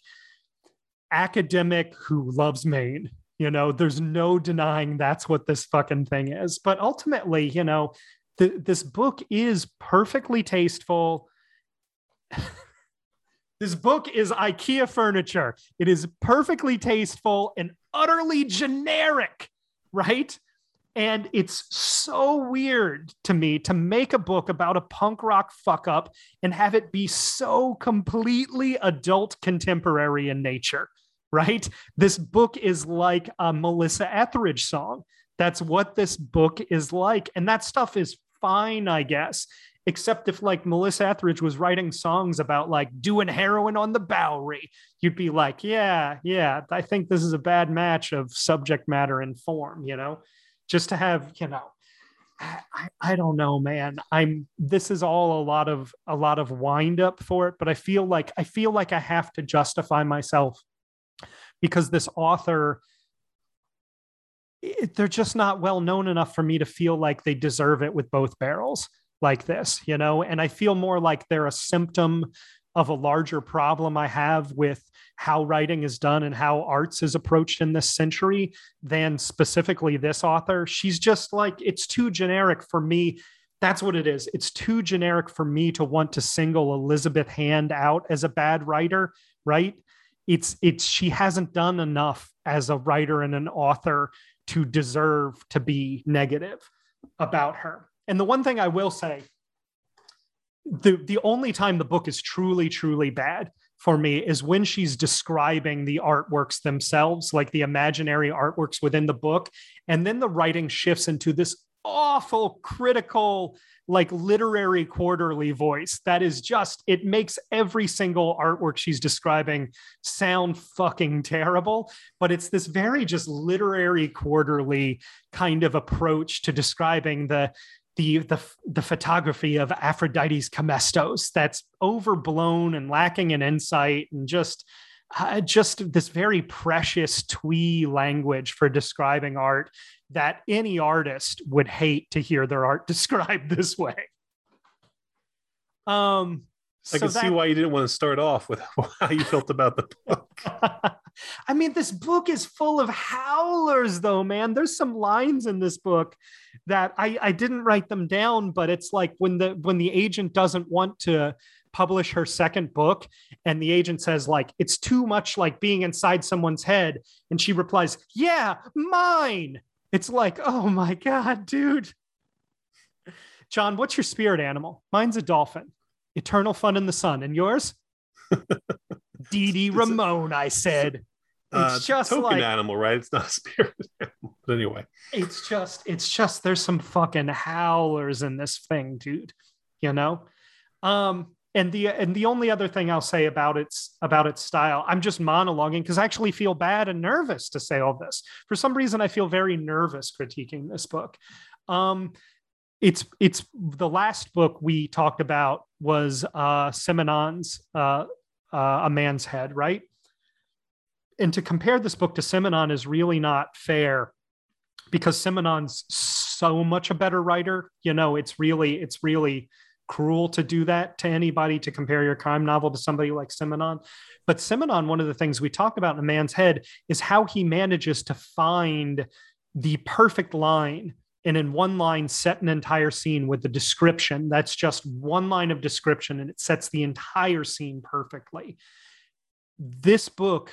academic who loves Maine. You know, there's no denying that's what this fucking thing is. But ultimately, you know, this book is perfectly tasteful. <laughs> This book is IKEA furniture. It is perfectly tasteful and utterly generic, right? And it's so weird to me to make a book about a punk rock fuck up and have it be so completely adult contemporary in nature, right? This book is like a Melissa Etheridge song. That's what this book is like. And that stuff is fine, I guess except if like Melissa Etheridge was writing songs about like doing heroin on the Bowery, you'd be like, yeah, yeah, I think this is a bad match of subject matter and form, you know, just to have, you know, I, I don't know, man. I'm this is all a lot of a lot of wind up for it, but I feel like I feel like I have to justify myself because this author it, they're just not well known enough for me to feel like they deserve it with both barrels like this, you know, and I feel more like they're a symptom of a larger problem I have with how writing is done and how arts is approached in this century than specifically this author. She's just like, it's too generic for me. That's what it is. It's too generic for me to want to single Elizabeth Hand out as a bad writer, right? It's it's she hasn't done enough as a writer and an author to deserve to be negative about her. And the one thing I will say, the the only time the book is truly truly bad for me is when she's describing the artworks themselves, like the imaginary artworks within the book, and then the writing shifts into this awful critical like literary quarterly voice that is just it makes every single artwork she's describing sound fucking terrible. But it's this very just literary quarterly kind of approach to describing the the the the photography of Aphrodite's Kamestos that's overblown and lacking in insight and just uh, just this very precious twee language for describing art that any artist would hate to hear their art <laughs> described this way. Um, I so can see why you didn't want to start off with <laughs> how you felt about the book. <laughs> I mean, this book is full of howlers, though, man. There's some lines in this book that I, I didn't write them down, but it's like when the when the agent doesn't want to publish her second book, and the agent says, like, it's too much like being inside someone's head, and she replies, Yeah, mine. It's like, oh my God, dude. John, what's your spirit animal? Mine's a dolphin. Eternal fun in the sun. And yours? <laughs> Dee Dee Ramone, I said. Uh, It's just token like animal, right? It's not a spirit <laughs> animal. But anyway, it's just it's just there's some fucking howlers in this thing, dude. You know? Um and the and the only other thing I'll say about its about its style, I'm just monologuing because I actually feel bad and nervous to say all this. For some reason, I feel very nervous critiquing this book. Um, it's it's the last book we talked about was uh Simenon's uh, uh A Man's Head, right? And to compare this book to Simenon is really not fair because Simenon's so much a better writer. You know, it's really it's really cruel to do that to anybody to compare your crime novel to somebody like Simenon. But Simenon, one of the things we talk about in a man's head is how he manages to find the perfect line and in one line set an entire scene with the description. That's just one line of description and it sets the entire scene perfectly. This book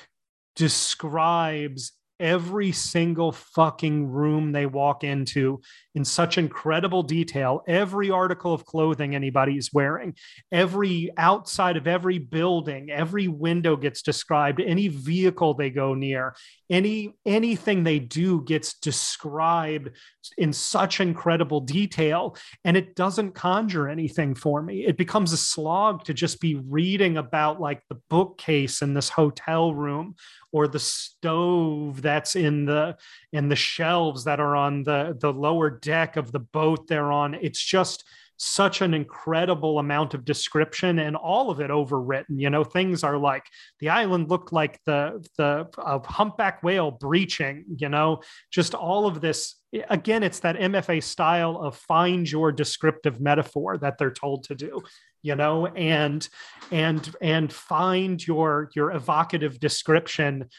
describes every single fucking room they walk into in such incredible detail. Every article of clothing anybody is wearing, every outside of every building, every window gets described, any vehicle they go near, any anything they do gets described in such incredible detail and it doesn't conjure anything for me. It becomes a slog to just be reading about like the bookcase in this hotel room or the stove that's in the in the shelves that are on the the lower deck of the boat they're on. It's just such an incredible amount of description and all of it overwritten. You know things are like the island looked like the the uh, humpback whale breaching you know? Just all of this again it's that mfa style of find your descriptive metaphor that they're told to do you know? And and and find your your evocative description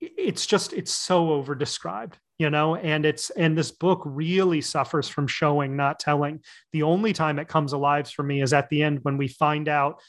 it's just it's so over described you know? And it's and this book really suffers from showing not telling. The only time it comes alive for me is at the end when we find out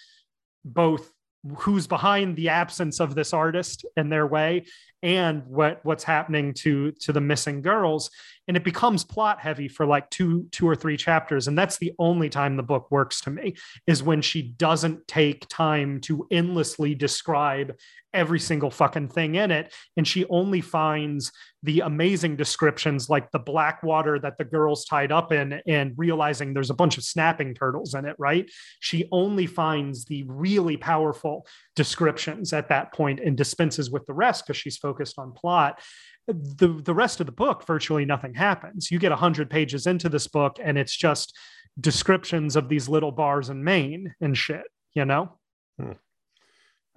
both who's behind the absence of this artist and their way and what what's happening to to the missing girls and it becomes plot heavy for like two two or three chapters and that's the only time the book works to me is when she doesn't take time to endlessly describe every single fucking thing in it and she only finds the amazing descriptions like the black water that the girls tied up in and realizing there's a bunch of snapping turtles in it right? She only finds the really powerful descriptions at that point and dispenses with the rest because she's focused on plot the the rest of the book virtually nothing happens. You get 100 pages into this book and it's just descriptions of these little bars in maine and shit you know? Hmm.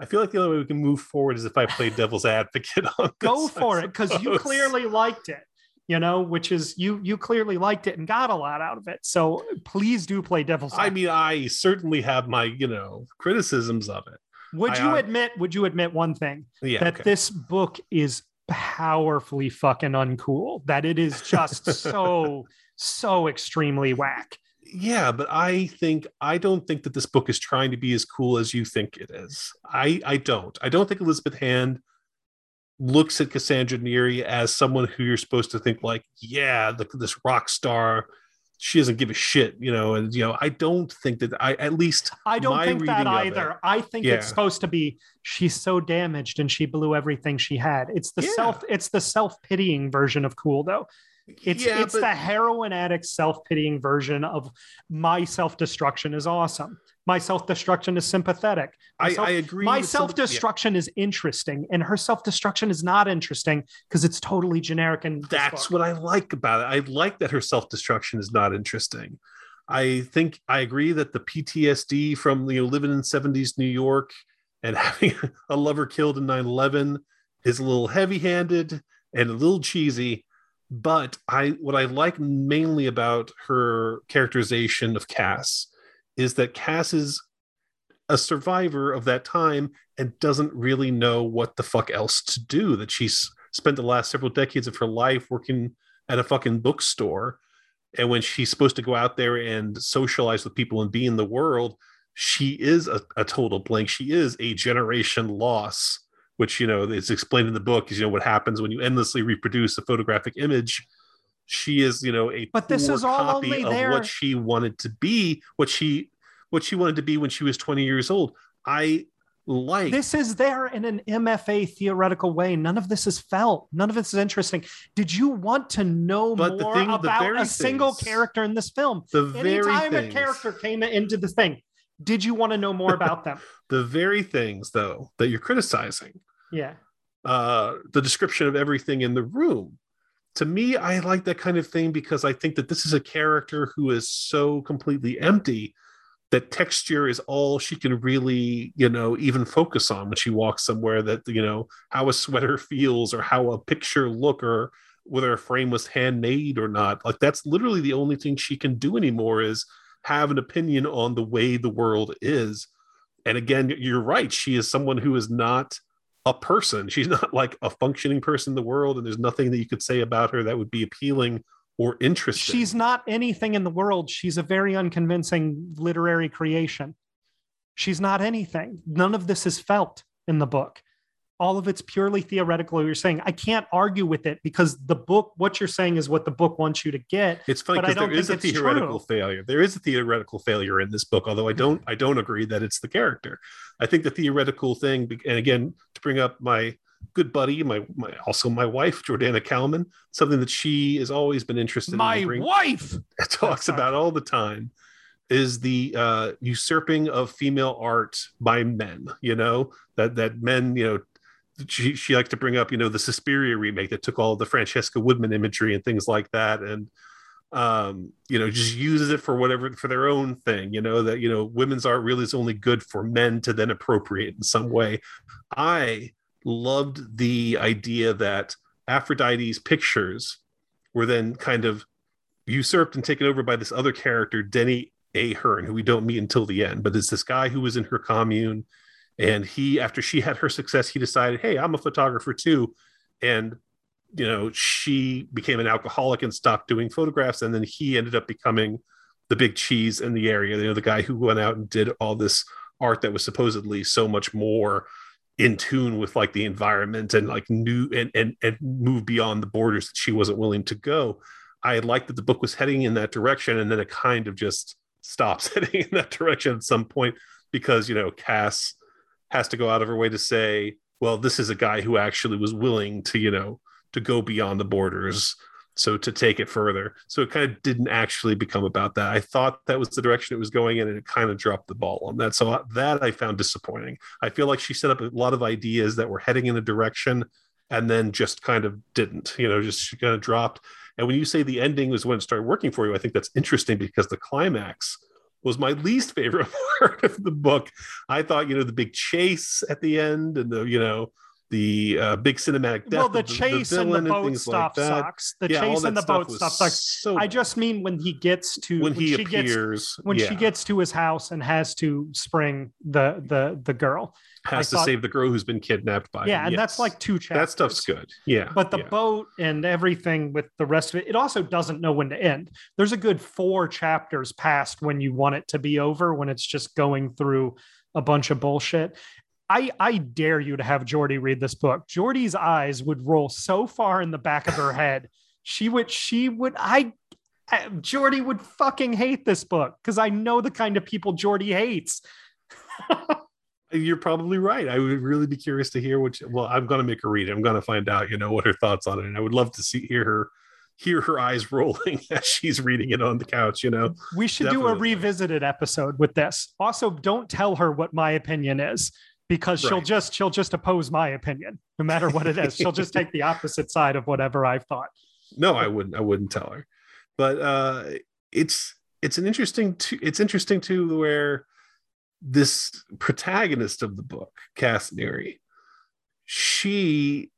I feel like the only way we can move forward is if I play devil's advocate on go <laughs> this, for I it because you clearly liked it you know which is you you clearly liked it and got a lot out of it. So please do play devil's I mean, I certainly have my, you know, criticisms of it. Would I- you admit would you admit one thing Yeah. that okay. this book is powerfully fucking uncool that it is just <laughs> so so extremely whack yeah, but I think I don't think that this book is trying to be as cool as you think it is. I I don't. I don't think Elizabeth Hand looks at Cassandra Neary as someone who you're supposed to think like, yeah, the, this rock star. She doesn't give a shit, you know, and you know, I don't think that I at least I don't think that either. it- I think Yeah. it's supposed to be she's so damaged and she blew everything she had. It's the Yeah. self it's the self-pitying version of cool though. It's yeah, it's but- the heroin addict self-pitying version of my self-destruction is awesome. My self-destruction is sympathetic. I, self- I agree. my with some- self-destruction is interesting and her self-destruction is not interesting because it's totally generic and yeah, that's what I like about it. I like that her self destruction is not interesting. I think I agree that the PTSD from you know living in 70s New York and <laughs> having a lover killed in 9/11 is a little heavy-handed and a little cheesy. But I what I like mainly about her characterization of Cass is that Cass is a survivor of that time and doesn't really know what the fuck else to do. That she's spent the last several decades of her life working at a fucking bookstore. And when she's supposed to go out there and socialize with people and be in the world, she is a, a total blank. She is a generation loss, which, you know, is explained in the book is, you know, what happens when you endlessly reproduce a photographic image. She is, you know, a but this is all copy only of what she wanted to be, what she what she wanted to be when she was 20 years old. I like This is there in an MFA theoretical way. None of this is felt. None of this is interesting. Did you want to know But the more thing- the about very a single character in this film? the very Anytime a character came into the thing, did you want to know more about them? <laughs> the very things though that you're criticizing Yeah. uh the description of everything in the room to me i like that kind of thing because i think that this is a character who is so completely empty that texture is all she can really you know even focus on when she walks somewhere that you know how a sweater <laughs> feels or how a picture look or whether a frame was handmade or not. Like that's literally the only thing she can do anymore is have an opinion on the way the world is. And again you're right. She is someone who is not a person. She's not like a functioning person in the world, and there's nothing that you could say about her that would be appealing or interesting. She's not anything in the world. She's a very unconvincing literary creation. She's not anything. None of this is felt in the book. All of it's purely theoretical. You're saying I can't argue with it because the book, what you're saying is what the book wants you to get. it's funny because there a theoretical true. failure. There is a theoretical failure in this book, although I don't I don't agree that it's the character. I think the theoretical thing, and again to bring up my good buddy, my my also my wife Jordana Kalman, something that she has always been interested My in. bring- wife. <laughs> talks about all the time is the uh, usurping of female art by men. You know that that men, you know, she she likes to bring up, you know, the Suspiria remake that took all the Francesca Woodman imagery and things like that, and um, you know, just uses it for whatever for their own thing. You know that you know women's art really is only good for men to then appropriate in some way. I loved the idea that Aphrodite's pictures were then kind of usurped and taken over by this other character, Denny Ahern, who we don't meet until the end. But it's this guy who was in her commune. And he, after she had her success, he decided, hey, I'm a photographer too. And, you know, she became an alcoholic and stopped doing photographs. And then he ended up becoming the big cheese in the area, you know, the guy who went out and did all this art that was supposedly so much more in tune with like the environment and like new and and and move beyond the borders that she wasn't willing to go. I liked that the book was heading in that direction, and then it kind of just stops <laughs> heading in that direction at some point because you know Cass has to go out of her way to say, well, this is a guy who actually was willing to you know to go beyond the borders. So to take it further, so it kind of didn't actually become about that. I thought that was the direction it was going in, and it kind of dropped the ball on that. So that I found disappointing. I feel like she set up a lot of ideas that were heading in a direction, and then just kind of didn't. You know, just kind of dropped. And when you say the ending was when it started working for you, I think that's interesting because the climax was my least favorite <laughs> part of the book. I thought, you know, the big chase at the end and the, you know, the uh, big cinematic death. well, the chase and the boat stop like sucks. The Yeah, chase and the stuff boat stuff sucks. So I just mean when he gets to when he she gets appears, when yeah, she gets to his house and has to spring the the the girl. has I to thought- save the girl who's been kidnapped by yeah, him. and that's like two chapters. that stuff's good. Yeah, But the yeah. boat and everything with the rest of it, it also doesn't know when to end. There's a good four chapters past when you want it to be over, when it's just going through a bunch of bullshit. I, I dare you to have Jordy read this book. Jordy's eyes would roll so far in the back of her <laughs> head. She would, she would, I, I- Jordy would fucking hate this book because I know the kind of people Jordy hates. <laughs> You're probably right. I would really be curious to hear what. Well, I'm going to make her read it. I'm going to find out, you know, what her thoughts on it. And I would love to see hear her hear her eyes <laughs> rolling as she's reading it on the couch. You know, We should do a revisited episode with this. Also, don't tell her what my opinion is because she'll just she'll just oppose my opinion no matter what it is. she'll just take the opposite side of whatever I've thought. no, I wouldn't. I wouldn't tell her. But uh, it's it's an interesting. To, it's interesting too where this protagonist of the book, Cass Neary, she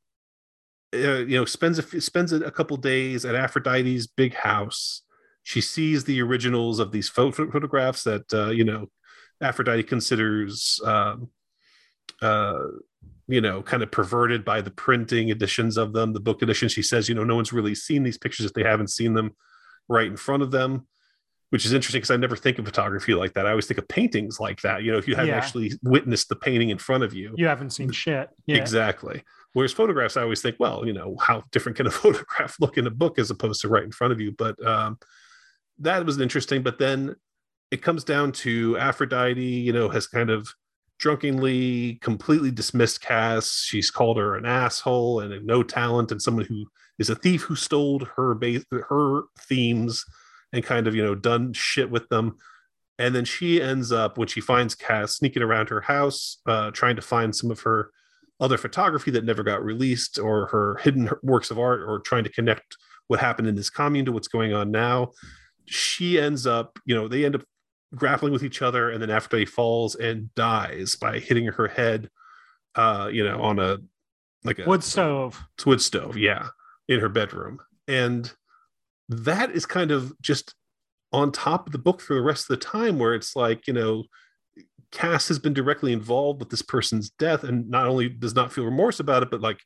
uh, you know spends a spends a, a couple days at Aphrodite's big house. she sees the originals of these photo- photographs that uh, you know Aphrodite considers um, uh, you know kind of perverted by the printing editions of them, the book edition. She says, you know, no one's really seen these pictures if they haven't seen them right in front of them which is interesting because I never think of photography like that. I always think of paintings like that. You know, if you haven't yeah. actually witnessed the painting in front of you, you haven't seen shit. Yeah. Exactly. Whereas photographs, I always think, well, you know, how different can a <laughs> photograph look in a book as opposed to right in front of you? But um, that was interesting. But then it comes down to Aphrodite, you know, has kind of drunkenly completely dismissed Cass. She's called her an asshole and no talent and someone who is a thief who stole her base, her themes and kind of you know done shit with them and then she ends up when she finds cass sneaking around her house uh, trying to find some of her other photography that never got released or her hidden works of art or trying to connect what happened in this commune to what's going on now she ends up you know they end up grappling with each other and then after aphrodite falls and dies by hitting her head uh you know on a like a wood stove. Wood stove yeah in her bedroom. And that is kind of just on top of the book for the rest of the time where it's like you know cass has been directly involved with this person's death and not only does not feel remorse about it but like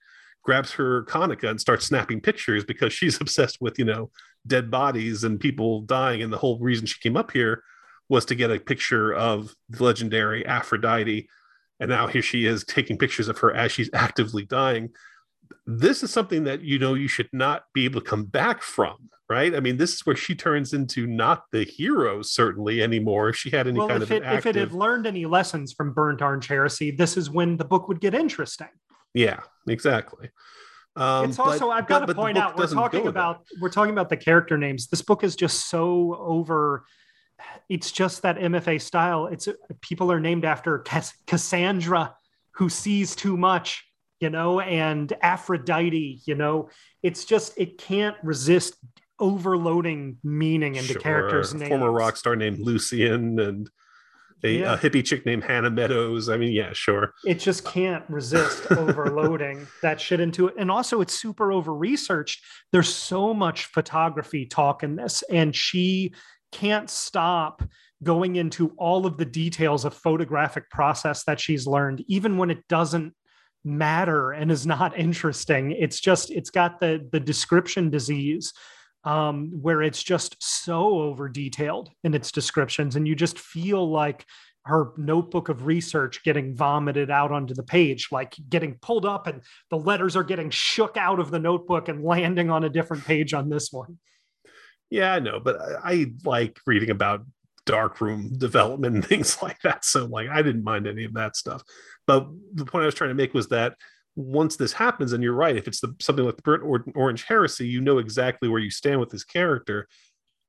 grabs her konica and starts snapping pictures because she's <laughs> obsessed with you know dead bodies and people dying and the whole reason she came up here was to get a picture of the legendary aphrodite and now here she is taking pictures of her as she's actively dying this is something that you know you should not be able to come back from right? I mean, this is where she turns into not the hero certainly anymore. If she had any well, kind of it, active... if it had learned any lessons from Burnt Orange Heresy, this is when the book would get interesting. Yeah, exactly. Um, it's also but, I've got but, to point out we're talking about we're talking about the character names. This book is just so over. It's just that MFA style. It's people are named after Cass- Cassandra, who sees too much, you know, and Aphrodite. You know, it's just it can't resist overloading meaning into sure. characters' names. Former rock star named Lucian and a, yeah. a, hippie chick named Hannah Meadows. I mean, yeah, sure. It just can't resist overloading <laughs> that shit into it. And also, it's super over researched. There's so much photography talk in this, and she can't stop going into all of the details of photographic process that she's learned, even when it doesn't matter and is not <laughs> interesting. It's just, it's got the the description disease um, where it's just so over detailed in its descriptions, and you just feel like her notebook of research getting vomited out onto the page, like getting pulled up, and the letters are getting shook out of the notebook and landing on a different page on this one. Yeah, I know, but I, I like reading about darkroom <laughs> development and things like that. So, like, I didn't mind any of that stuff. But the point I was trying to make was that once this happens, and you're right, if it's the, something like the Burnt Orange Heresy, you know exactly where you stand with this character.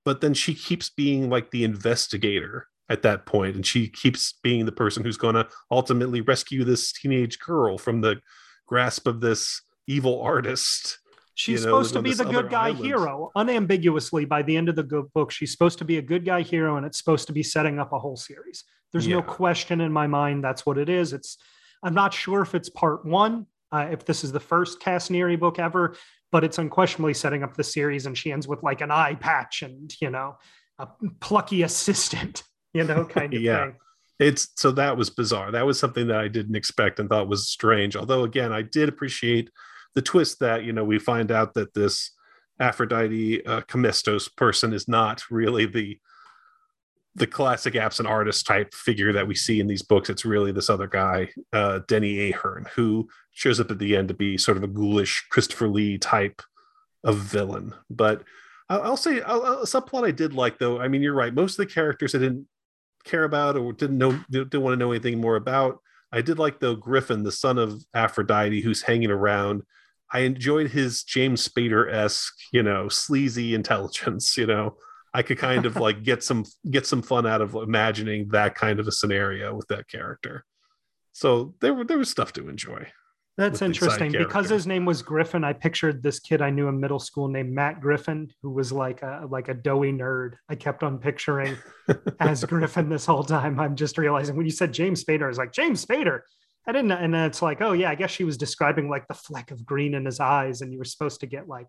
But then she keeps being like the investigator at that point, and she keeps being the person who's going to ultimately rescue this teenage girl from the grasp of this evil artist. She's you know, supposed to be the good guy island. hero, unambiguously. By the end of the book, she's supposed to be a good guy hero, and it's supposed to be setting up a whole series. There's yeah. no question in my mind that's what it is. It's I'm not sure if it's part one uh, if this is the first Cass book ever, but it's unquestionably setting up the series. And she ends with like an eye patch and, you know, a plucky assistant, <laughs> you know, kind of <laughs> yeah. thing. It's so that was bizarre. That was something that I didn't expect and thought was strange. Although, again, I did appreciate the twist that, you know, we find out that this Aphrodite uh, person is not really the the classic absent artist type figure that we see in these books. It's really this other guy, uh, Denny Ahern, who shows up at the end to be sort of a ghoulish Christopher Lee type of villain. But I'll, say a subplot I did like, though. I mean, you're right. Most of the characters I didn't care about or didn't know didn't want to know anything more about. I did like though Griffin, the son of Aphrodite, who's hanging around. I enjoyed his James Spader esque, you know, sleazy intelligence. You know, I could kind of like get some get some fun out of imagining that kind of a scenario with that character. So there were there was stuff to enjoy. That's interesting because his name was Griffin. I pictured this kid I knew in middle school named Matt Griffin, who was like a like a doughy nerd. I kept on picturing <laughs> as Griffin this whole time. I'm just realizing when you said James Spader, I was like James Spader. I didn't, and it's like, oh yeah, I guess she was describing like the fleck of green in his eyes, and you were supposed to get like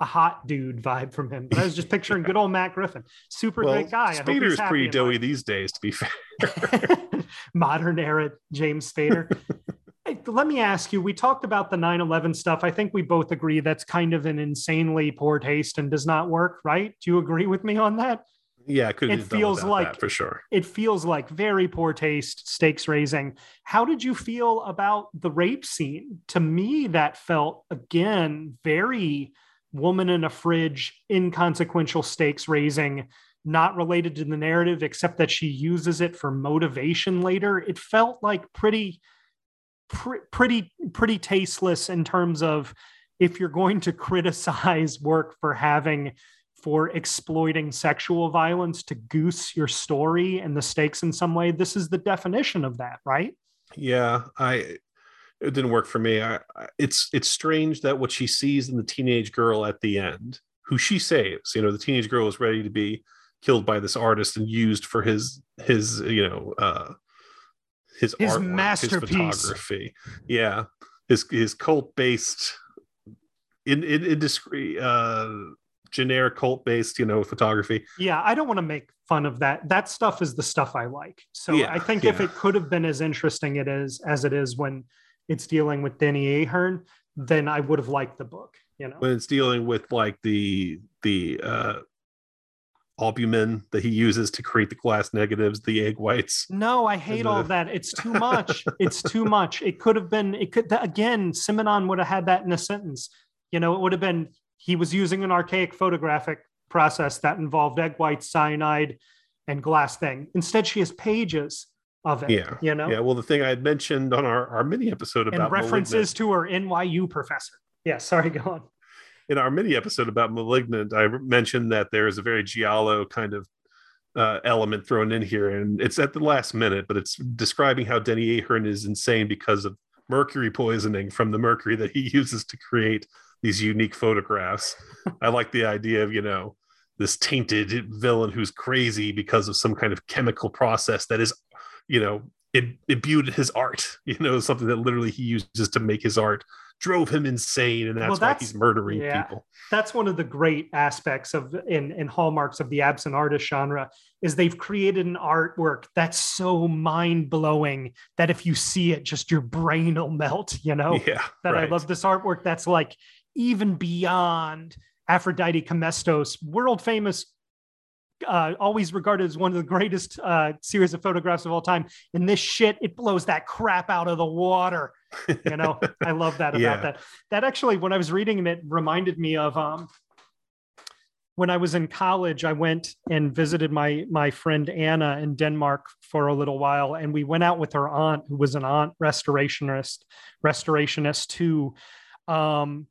a hot dude vibe from him. But I was just <laughs> picturing good old Matt Griffin, super well, great guy. Spader's pretty doughy life. these days, to be fair. <laughs> Modern era James Spader. <laughs> hey, let me ask you. We talked about the 9/11 stuff. I think we both agree that's kind of an insanely poor taste and does not work, right? Do you agree with me on that? Yeah, it, it feels like for sure. It feels like very poor taste, stakes raising. How did you feel about the rape scene? To me, that felt again very woman in a fridge, inconsequential stakes raising, not related to the narrative, except that she uses it for motivation later. It felt like pretty, pretty, pretty tasteless in terms of if you're going to <laughs> criticize work for having for exploiting sexual violence to goose your story and the stakes in some way. This is the definition of that right? Yeah i it didn't work for me. I, it's it's strange that what she sees in the teenage girl at the end who she saves you know the teenage girl is ready to be killed by this artist and used for his his you know uh his, his artwork, masterpiece. his photography. Yeah his his cult based in in indiscreet uh generic cult based you know photography yeah i don't want to make fun of that that stuff is the stuff i like so yeah, i think yeah. if it could have been as interesting it is as it is when it's dealing with denny ahern then i would have liked the book you know when it's dealing with like the the uh albumin that he uses to create the glass negatives, the egg whites. No, I hate the... all that. It's too much. it's too much. It could have been, it could, again, Simenon would have had that in a sentence. You know, it would have been he was using an archaic photographic process that involved egg white, cyanide, and glass thing. Instead, she has pages of it. Yeah. You know? Yeah. Well, the thing I had mentioned on our, our mini episode about and references to her NYU professor. Yeah, sorry, go on. In our mini episode about malignant, I mentioned that there is a very giallo kind of uh, element thrown in here, and it's at the last minute, but it's describing how Denny Ahern is insane because of mercury poisoning from the mercury that he <laughs> uses to create these unique photographs. <laughs> I like the idea of, you know, this tainted villain who's crazy because of some kind of chemical process that is, you know, it imbued his art, <laughs> you know, something that literally he uses to make his art drove him insane and that's, well, that's why he's murdering yeah, people that's one of the great aspects of in, in hallmarks of the absent artist genre is they've created an artwork that's so mind-blowing that if you see it just your brain will melt you know <laughs> yeah that right. i love this artwork that's like even beyond Aphrodite Kamestos, world famous, uh, always regarded as one of the greatest uh, series of photographs of all time. And this shit, it blows that crap out of the water. You know, I love that <laughs> about yeah. that. That actually, when I was reading it, reminded me of um, when I was in college. I went and visited my my friend Anna in Denmark for a little while, and we went out with her aunt, who was an aunt restorationist, restorationist too. Um,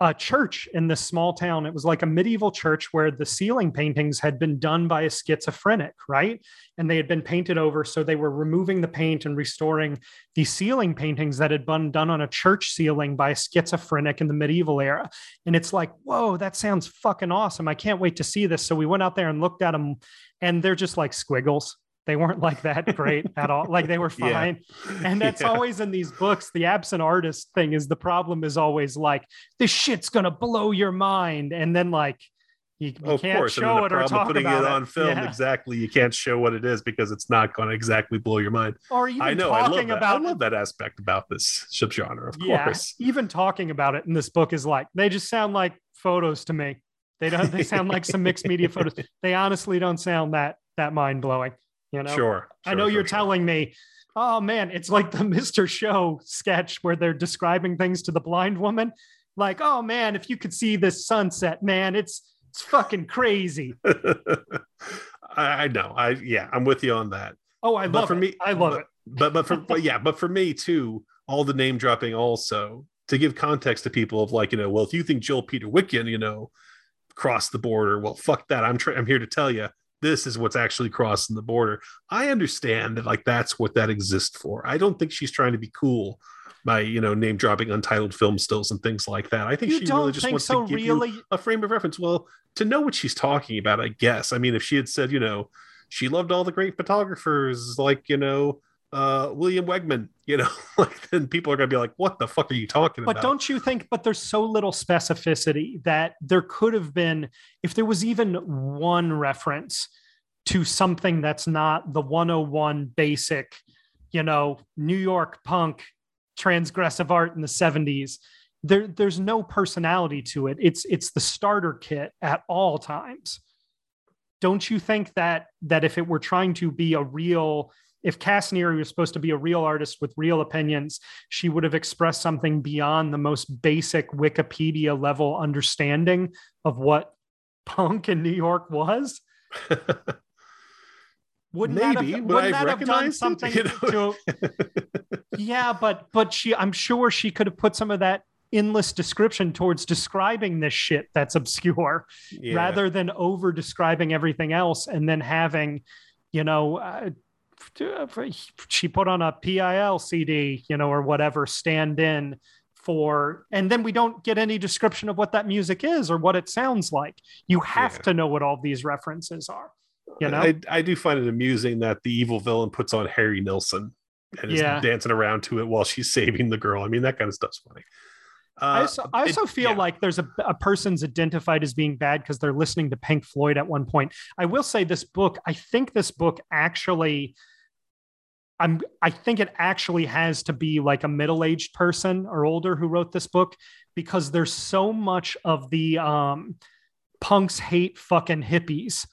a church in this small town. It was like a medieval church where the ceiling paintings had been done by a schizophrenic, right? And they had been painted over. So they were removing the paint and restoring the ceiling paintings that had been done on a church ceiling by a schizophrenic in the medieval era. And it's like, whoa, that sounds fucking awesome. I can't wait to see this. So we went out there and looked at them, and they're just like squiggles they weren't like that great at all. Like they were <laughs> fine. Yeah. And that's yeah. always in these books. The absent artist thing is the problem is always like, this shit's going to blow your mind. And then like, you, you of can't course. show it or talk putting about it on film yeah. exactly. You can't show what it is because it's not going to exactly blow your mind. Or even I know. I love that. about I love that aspect about this subgenre. Of yeah, course. Even talking about it in this book is like they just sound like photos to me. They don't. They sound like some mixed media photos. <laughs> They honestly don't sound that that mind blowing. You know, sure. sure I know sure, you're sure. telling me, oh man, it's like the <laughs> Mr. Show sketch where they're describing things to the blind woman. Like, oh man, if you could see this sunset, man, it's it's fucking crazy. <laughs> I know. I yeah, I'm with you on that. Oh, I but love for it. me. I love but, it. But but for but yeah, but for me too, all the name dropping also to give context to people of like, you know, well, if you think Joel-Peter Witkin, you know, crossed the border, well, fuck that. I'm tra- I'm here to tell you this is what's actually crossing the border. I understand that like that's what that exists for. I don't think she's trying to be cool by you know name dropping untitled film stills and things like that. I think you she really just wants so, to give really? you a frame of reference. Well, to know what she's talking about, I guess. I mean, if she had said, you know, she loved all the great photographers like you know uh, William Wegman, you know, <laughs> like then people are going to be like, what the fuck are you talking but about? But don't you think, but there's so little specificity that there could have been, if there was even one reference to something that's not the 101 basic, you know, New York punk transgressive art in the 70s. There, there's no personality to it. It's it's the starter kit at all times. Don't you think that that if it were trying to be a real if Cass Neary was supposed to be a real artist with real opinions, she would have expressed something beyond the most basic Wikipedia level understanding of what punk in New York was. <laughs> wouldn't Maybe, that have, wouldn't that have done <laughs> something it, you know? to, yeah, but but she I'm sure she could have put some of that endless description towards describing this shit that's obscure yeah. rather than over describing everything else and then having you know uh, she put on a PIL CD, you know, or whatever, stand in for, and then we don't get any description of what that music is or what it sounds like. You have yeah. to know what all these references are. You know, I, I do find it amusing that the evil villain puts on Harry Nilsson and is yeah. dancing around to it while she's saving the girl. I mean, that kind of stuff's funny. Uh, I also, I also it, feel yeah. like there's a, a person's identified as being bad because they're listening to Pink Floyd at one point. I will say this book, I think this book actually I'm I think it actually has to be like a middle-aged person or older who wrote this book because there's so much of the um punks hate fucking hippies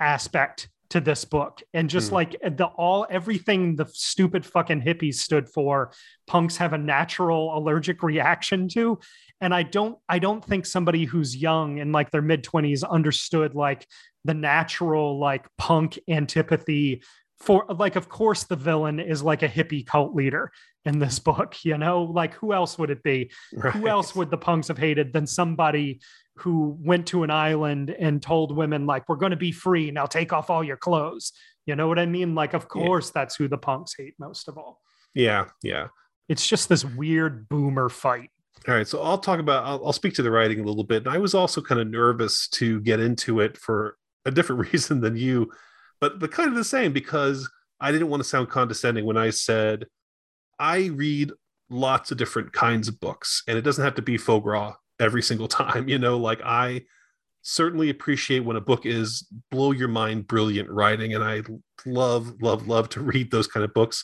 aspect to this book and just mm. like the all everything the stupid fucking hippies stood for punks have a natural allergic reaction to and i don't i don't think somebody who's young in like their mid 20s understood like the natural like punk antipathy for like of course the villain is like a hippie cult leader in this book you know? Like who else would it be? Right. who else would the punks have hated than somebody who went to an island and told women like we're going to be free now take off all your clothes. You know what i mean? Like of course yeah. that's who the punks hate most of all. Yeah yeah. It's just this weird boomer fight. All right so i'll talk about I'll, I'll speak to the writing a little bit and i was also kind of nervous to get into it for a different <laughs> reason than you but but kind of the same because I didn't want to sound condescending when I said I read lots of different kinds of books, and it doesn't have to be foie gras every single time. <laughs> You know, like I certainly appreciate when a book is blow your mind brilliant writing, and I love love love to read those kind of books.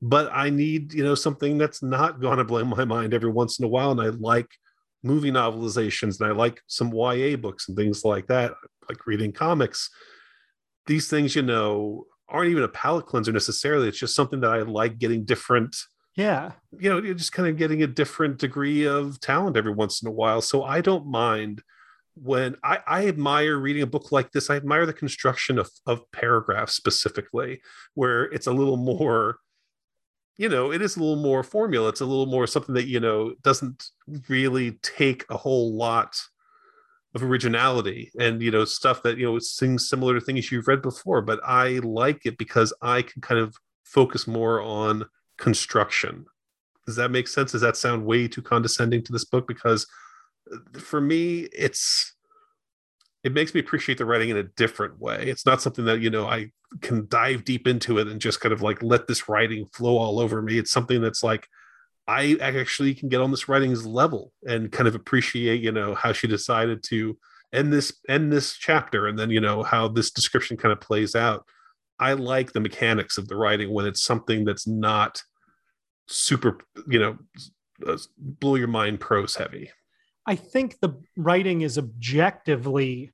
But I need you know something that's not going to blow my mind every once in a while, and I like movie novelizations and I like some YA books and things like that. Like reading comics these things, you know, aren't even a palate cleanser necessarily. It's just something that I like getting different. Yeah. You know, you're just kind of getting a different degree of talent every once in a while. So I don't mind when I, I admire reading a book like this. I admire the construction of, of paragraphs specifically, where it's a little more, you know, it is a little more formula. It's a little more something that, you know, doesn't really take a whole lot of originality and you know stuff that you know sings similar to things you've read before but i like it because i can kind of focus more on construction. Does that make sense? Does that sound way too condescending to this book? Because uh, for me it's it makes me appreciate the writing in a different way. It's not something that you know i can dive deep into it and just kind of like let this writing flow all over me. It's something that's like I actually can get on this writing's level and kind of appreciate, you know, how she decided to end this end this chapter, and then you know how this description kind of plays out. I like the mechanics of the writing when it's something that's not super, you know, uh, blow your mind prose heavy. I think the writing is objectively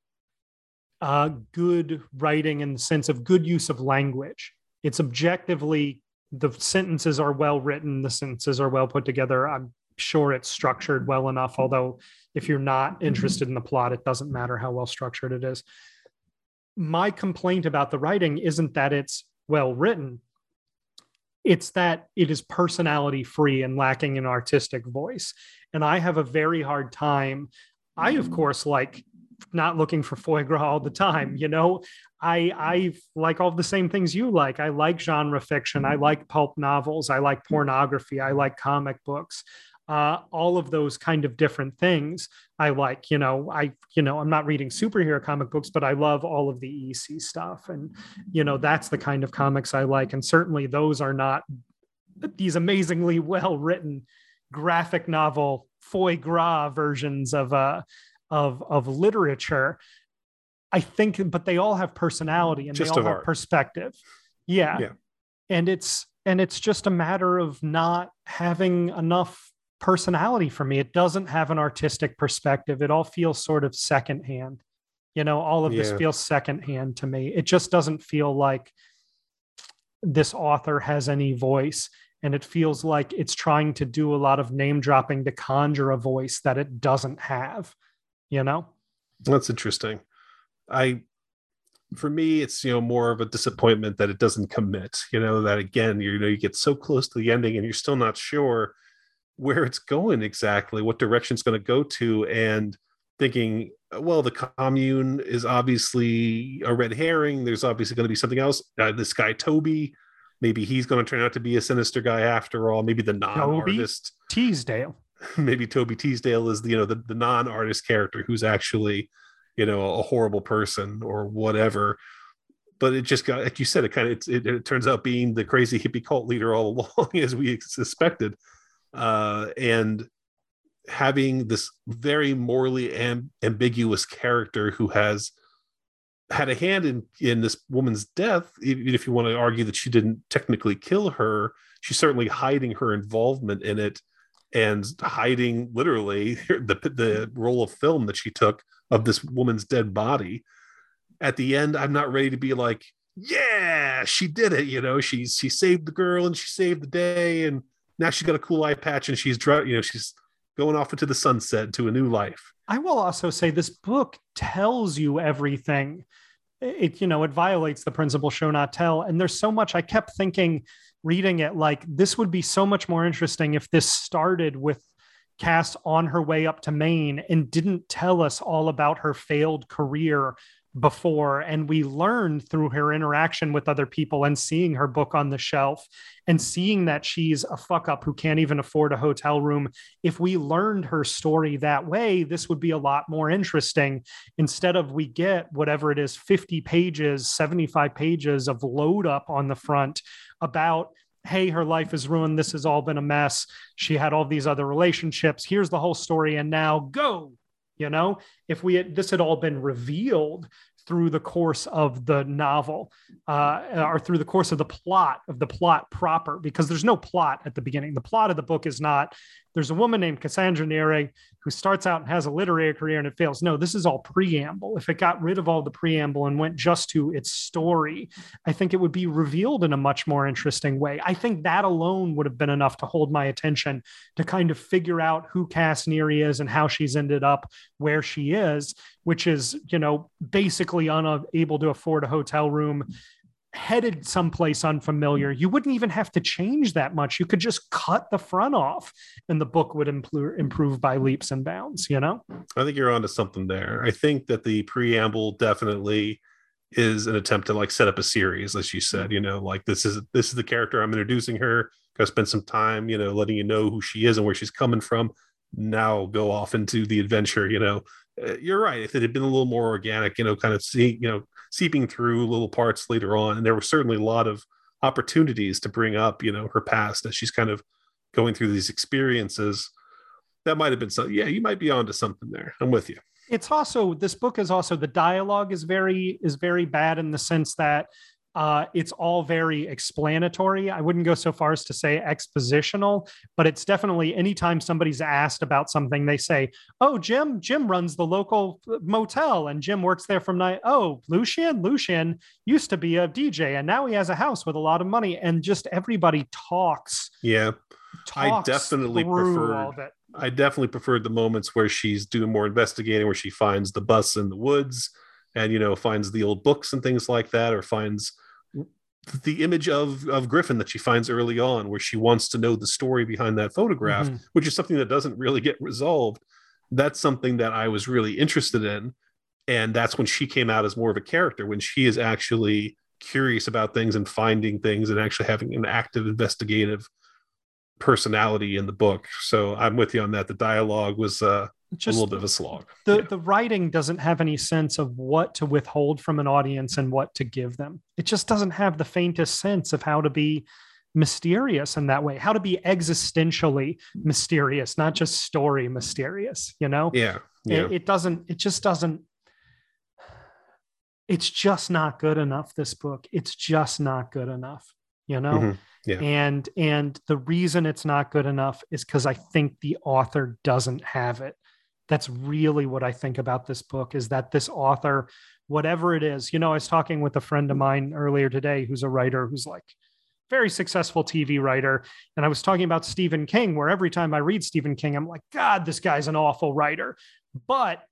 uh, good writing in the sense of good use of language. It's objectively the sentences are well written, the sentences are well put together. I'm sure it's structured well enough, although if you're not mm-hmm. interested in the plot, it doesn't matter how well structured it is. My complaint about the writing isn't that it's well written, it's that it is personality free and lacking an artistic voice. And I have a very hard time. I, of mm-hmm. course, like not looking for foie gras all the time. You know, I I like all the same things you like. I like genre fiction. I like pulp novels. I like pornography. I like comic books. uh, all of those kind of different things i like you know i you know i'm not reading superhero comic books but i love all of the ec stuff and you know that's the kind of comics i like and certainly those are not these amazingly well written graphic novel foie gras versions of uh of of literature i think but they all have personality and Just they all have art. perspective yeah. Yeah. and it's and it's just a matter of not having enough personality for me it doesn't have an artistic perspective it all feels sort of secondhand you know all of this Yeah. feels secondhand to me it just doesn't feel like this author has any voice and it feels like it's trying to do a lot of name dropping to conjure a voice that it doesn't have you know That's interesting. I, for me, it's you know more of a disappointment that it doesn't commit. You know that again, you know you get so close to the ending and you're still not sure where it's going exactly, what direction it's going to go to, and thinking, well, the commune is obviously a red herring. There's obviously going to be something else. Uh, this guy Toby, maybe he's going to turn out to be a sinister guy after all. Maybe the non-artist teasdale <laughs> maybe Toby Teasdale is the you know the, the non-artist character who's actually you know a horrible person or whatever. But it just got like you said, it kind of it, it turns out being the crazy hippie cult leader all <laughs> along as we suspected, uh, and having this very morally am- ambiguous character who has had a hand in in this woman's death even if you want to argue that she didn't technically kill her she's certainly hiding her involvement in it and hiding literally <laughs> the the mm. roll of film that she took of this woman's dead body. At the end, I'm not ready to be like, yeah, she did it. You know, she's she saved the girl and she saved the day, and now she's got a cool eye patch and she's you know she's going off into the sunset to a new life. I will also say this book tells you everything. It, you know, it violates the principle show not tell. And there's so much I kept thinking reading it like this would be so much more interesting if this started with Cass on her way up to Maine and didn't tell us all about her failed career before. And we learned through her interaction with other people and seeing her book on the shelf and seeing that she's a fuck up who can't even afford a hotel room. If we learned her story that way, this would be a lot more interesting. Instead of we get whatever it is 50 pages, 75 pages of load up on the front about hey, her life is ruined. This has all been a mess. She had all these other relationships. Here's the whole story. And now go. You know, if we had this had all been revealed through the course of the novel uh, or through the course of the plot of the plot proper, because there's no plot at the beginning. The plot of the book is not there's a woman named Cassandra Neary who starts out and has a literary career and it fails. No, this is all preamble. If it got rid of all the preamble and went just to its story, I think it would be revealed in a much more interesting way. I think that alone would have been enough to hold my attention to kind of figure out who Cass Neary is and how she's ended up where she is, which is, you know, basically unable to afford a hotel room headed someplace unfamiliar, you wouldn't even have to change that much. You could just cut the front off and the book would improve, improve by leaps and bounds, you know? I think you're onto something there. I think that the preamble definitely is an attempt to like set up a series, as you said. You know, like this is this is the character I'm introducing her. Go spend some time, you know, letting you know who she is and where she's coming from. Now go off into the adventure. You know, Uh, you're right. If it had been a little more organic, you know, kind of see, you know, seeping through little parts later on, and there were certainly a lot of opportunities to bring up, you know, her past as she's kind of going through these experiences. That might have been something. Yeah, you might be onto something there. I'm with you. it's also this book is also the dialogue is very is very bad in the sense that uh, it's all very explanatory. I wouldn't go so far as to say expositional, but it's definitely anytime somebody's asked about something, they say, "Oh, Jim, Jim runs the local motel, and Jim works there from night." Oh, Lucian, Lucian used to be a DJ, and now he has a house with a lot of money, and just everybody talks. Yeah. I definitely through preferred- all of it. I definitely preferred the moments where she's doing more investigating, where she finds the bus in the woods and, you know, finds the old books and things like that, or finds the image of, of Gryffin that she finds early on, where she wants to know the story behind that photograph, Mhm. which is something that doesn't really get resolved. That's something that I was really interested in. And that's when she came out as more of a character, when she is actually curious about things and finding things and actually having an active investigative personality in the book. So I'm with you on that. The dialogue was uh, just a little bit of a slog. The yeah. the writing doesn't have any sense of what to withhold from an audience and what to give them. It just doesn't have the faintest sense of how to be mysterious in that way, how to be existentially mysterious, not just story mysterious, you know? Yeah. yeah. It, it doesn't, it just doesn't, it's just not good enough, this book. It's just not good enough, you know? Mm-hmm. Yeah. And and the reason it's not good enough is because I think the author doesn't have it that's really what I think about this book is that this author, whatever it is, you know, I was talking with a friend of mine earlier today who's a writer who's like very successful TV writer. And I was talking about Stephen King, where every time I read Stephen King, I'm like, God, this guy's an awful writer. But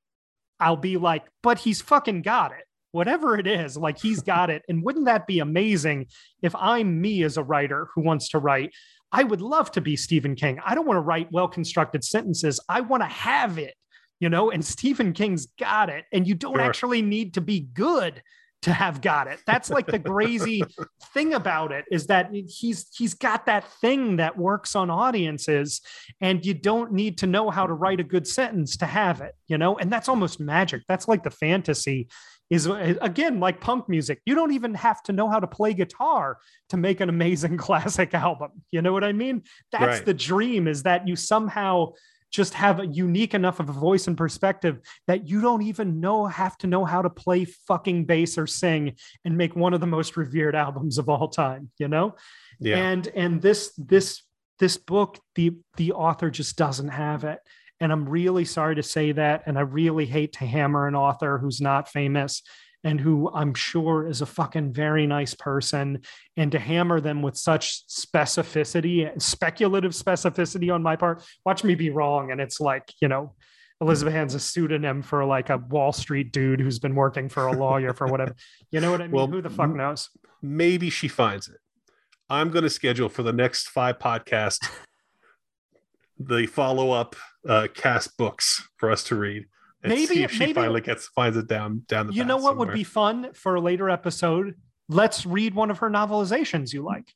I'll be like, but he's fucking got it. Whatever it is, like he's got it. And wouldn't that be amazing if I'm me as a writer who wants to write? I would love to be Stephen King. I don't want to write well constructed sentences. I want to have it you know, and Stephen King's got it. And you don't sure. actually need to be good to have got it. That's like the crazy <laughs> thing about it is that he's he's got that thing that works on audiences and you don't need to know how to write a good sentence to have it, you know? And that's almost magic. That's like the fantasy is again like punk music. You don't even have to know how to play guitar to make an amazing <laughs> classic album. You know what I mean? That's right. the dream is that you somehow just have a unique enough of a voice and perspective that you don't even know have to know how to play fucking bass or sing and make one of the most revered albums of all time you know? Yeah. and and this this this book the the author just doesn't have it. And i'm really sorry to say that. And i really hate to hammer an author who's not famous and who I'm sure is a fucking very nice person, and to hammer them with such specificity, speculative specificity on my part. Watch me be wrong, and it's like you know, Elizabeth Hand's a pseudonym for like a Wall Street dude who's been working for a lawyer for whatever. <laughs> You know what I mean? Well, who the fuck knows? Maybe she finds it. I'm going to schedule for the next five podcasts the follow up uh, cast books for us to read maybe if she maybe, finally gets finds it down down the. You know what somewhere. would be fun for a later episode? Let's read one of her novelizations you like.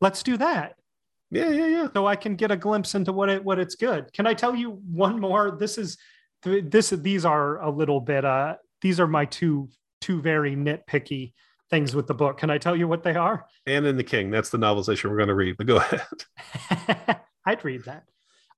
Let's do that. Yeah, yeah, yeah. So I can get a glimpse into what it what it's good. Can I tell you one more? This is this these are a little bit uh these are my two two very nitpicky things with the book. Can I tell you what they are? Anna and the King. That's the novelization we're going to read. But go ahead. <laughs> I'd read that.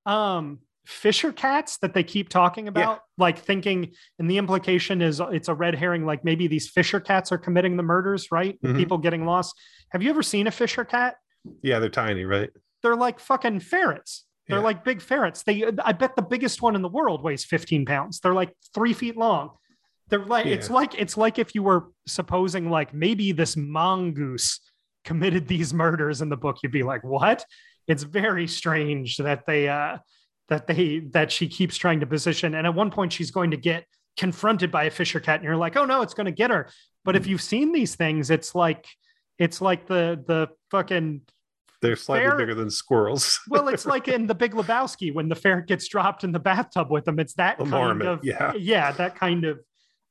Um, Fisher cats that they keep talking about, yeah. like thinking, and the implication is it's a red herring, like maybe these Fisher cats are committing the murders, right? Mm-hmm. People getting lost. Have you ever seen a Fisher cat? Yeah, they're tiny, right? They're like fucking ferrets. They're yeah. like big ferrets. They, I bet the biggest one in the world weighs 15 pounds. They're like three feet long. They're like, yeah. it's like, it's like if you were supposing like maybe this mongoose committed these murders in the book, you'd be like, what? It's very strange that they, uh, that they that she keeps trying to position. And at one point, she's going to get confronted by a Fisher cat, and you're like, oh no, it's going to get her. But if mm-hmm. you've seen these things, it's like it's like the the fucking they're slightly ferret. bigger than squirrels. <laughs> well, it's like in <laughs> the Big Lebowski when the ferret gets dropped in the bathtub with them. It's that kind of yeah, yeah, that kind of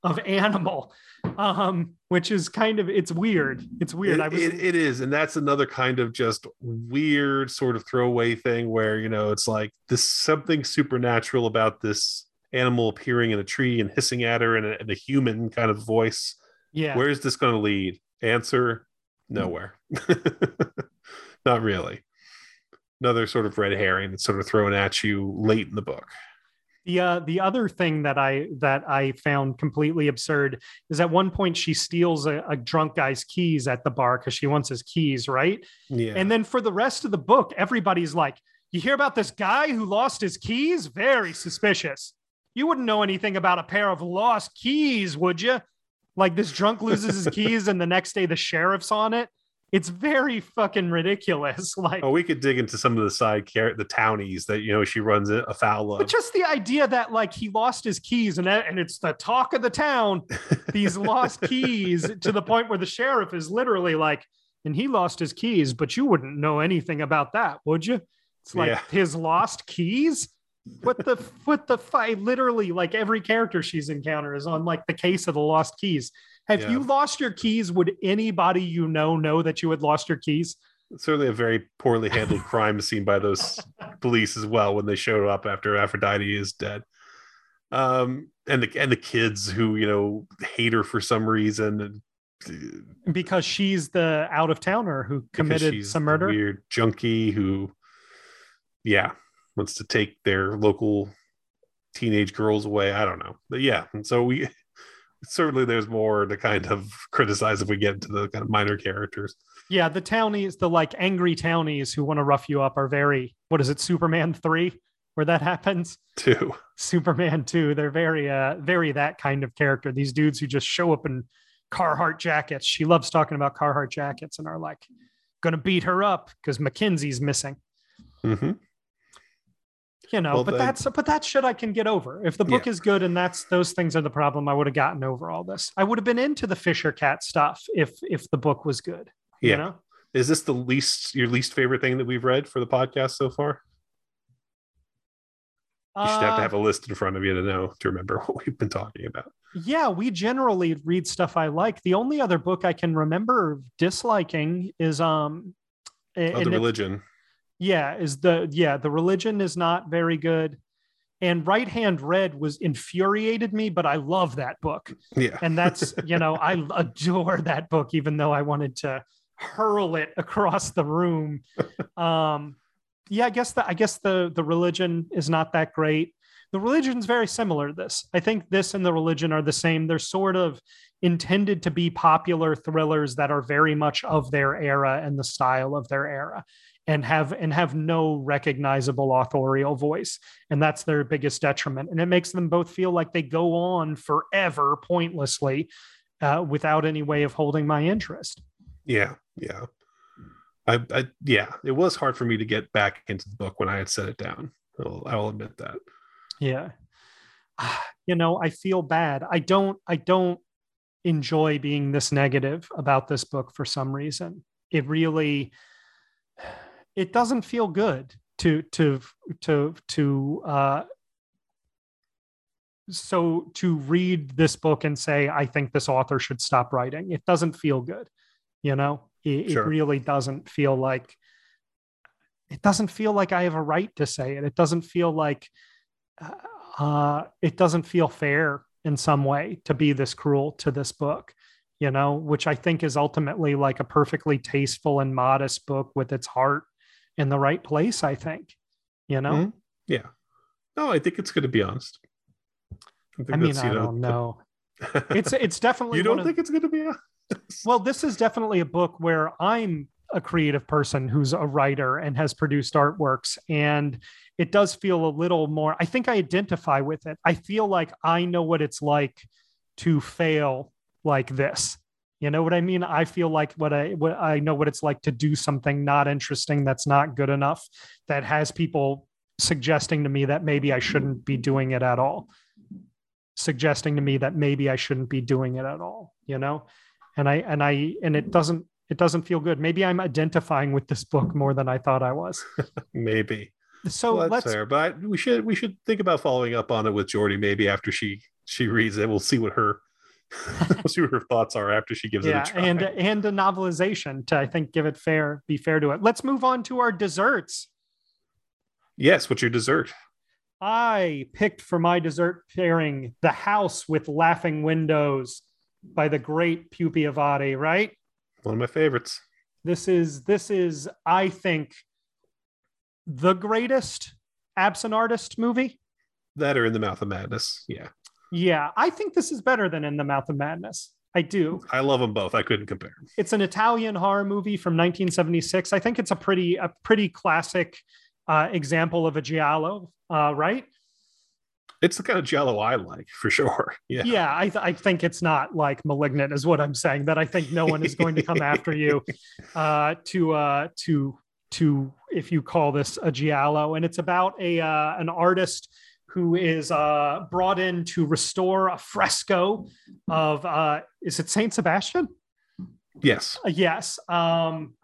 of animal um which is kind of it's weird. It's weird. It, was, it, it is. And that's another kind of just weird sort of throwaway thing where you know it's like this something supernatural about this animal appearing in a tree and hissing at her in a, in a human kind of voice. Yeah. Where is this going to lead? Answer nowhere. <laughs> Not really. Another sort of red herring that's sort of thrown at you late in the book the uh, the other thing that I that I found completely absurd is at one point she steals a, a drunk guy's keys at the bar because she wants his keys, right? Yeah. And then for the rest of the book, everybody's like, "You hear about this guy who lost his keys? Very suspicious. You wouldn't know anything about a pair of lost keys, would you? Like this drunk loses his <laughs> keys, and the next day the sheriff's on it." It's very fucking ridiculous. <laughs> Like, oh, we could dig into some of the side care, the townies that you know she runs afoul of. But just the idea that like he lost his keys and and it's the talk of the town, <laughs> these lost keys to the point where the sheriff is literally like, and he lost his keys, but you wouldn't know anything about that, would you? It's like yeah. his lost keys. What the what the fight? Literally, like every character she's encountered is on like the case of the lost keys. Have yeah. you lost your keys? Would anybody you know know that you had lost your keys? certainly a very poorly handled <laughs> crime scene by those police as well when they showed up after Aphrodite is dead. Um, and the and the kids who you know hate her for some reason because she's the out of towner who committed some murder. Weird junkie who, yeah, wants to take their local teenage girls away. I don't know, but yeah, and so we certainly there's more to kind of <laughs> criticize if we get into the kind of minor characters. Yeah, the townies, the like angry townies who want to rough you up are very. What is it, Superman three, where that happens? Two. Superman two. They're very, uh, very that kind of character. These dudes who just show up in Carhartt jackets. She loves talking about Carhartt jackets and are like, going to beat her up because Mackenzie's missing. Mm-hmm. You know, well, but that's but that shit I can get over. If the book yeah. is good and that's those things are the problem, I would have gotten over all this. I would have been into the Fisher Cat stuff if if the book was good. Yeah. You know? Is this the least your least favorite thing that we've read for the podcast so far? You should have to uh, have a list in front of you to know to remember <laughs> what we've been talking about. Yeah, we generally read stuff I like. The only other book I can remember disliking is um oh, the religion. Yeah, is the yeah, the religion is not very good. And Right Hand Red was infuriated me, but I love that book. Yeah. And that's, <laughs> you know, I adore that book, even though I wanted to hurl it across the room. Um, yeah, I guess the I guess the the religion is not that great. The religion's very similar to this. I think this and the religion are the same. They're sort of intended to be popular thrillers that are very much of their era and the style of their era and have and have no recognizable authorial voice and that's their biggest detriment and it makes them both feel like they go on forever pointlessly uh, without any way of holding my interest yeah yeah I, I, yeah, it was hard for me to get back into the book when I had set it down. I'll, I'll admit that. Yeah, <sighs> you know, I feel bad. I don't. I don't enjoy being this negative about this book for some reason. It really, it doesn't feel good to to to to uh so to read this book and say i think this author should stop writing it doesn't feel good you know it, sure. it really doesn't feel like it doesn't feel like I have a right to say it. It doesn't feel like uh, it doesn't feel fair in some way to be this cruel to this book, you know, which I think is ultimately like a perfectly tasteful and modest book with its heart in the right place. I think, you know. Mm-hmm. Yeah. No, I think it's going to be honest. I, I mean, I don't know. <laughs> it's it's definitely. you don't think of, it's going to be? well, this is definitely a book where I'm a creative person who's a writer and has produced artworks and it does feel a little more i think i identify with it i feel like i know what it's like to fail like this you know what i mean i feel like what i what i know what it's like to do something not interesting that's not good enough that has people suggesting to me that maybe i shouldn't be doing it at all suggesting to me that maybe i shouldn't be doing it at all you know and I and I and it doesn't it doesn't feel good. Maybe I'm identifying with this book more than I thought I was. <laughs> maybe. So well, that's let's, fair, but we should we should think about following up on it with Jordy. Maybe after she she reads it, we'll see what her <laughs> we'll see what her thoughts are after she gives yeah, it a try. And and a novelization to I think give it fair, be fair to it. Let's move on to our desserts. Yes, what's your dessert? I picked for my dessert pairing the house with laughing windows by the great Pupi Avati, right? One of my favorites. This is this is I think the greatest absent artist movie. That or in the mouth of madness. Yeah. Yeah, I think this is better than in the mouth of madness. I do. I love them both. I couldn't compare. It's an Italian horror movie from 1976. I think it's a pretty a pretty classic uh, example of a giallo, uh, right? it's the kind of giallo I like for sure. <laughs> Yeah. Yeah. I, th- I think it's not like malignant is what I'm saying that I think no one is going to come after you <laughs> uh, to, uh, to, to, if you call this a giallo and it's about a, uh, an artist who is uh, brought in to restore a fresco of, uh, is it Saint Sebastian? Yes. Uh, yes. Um,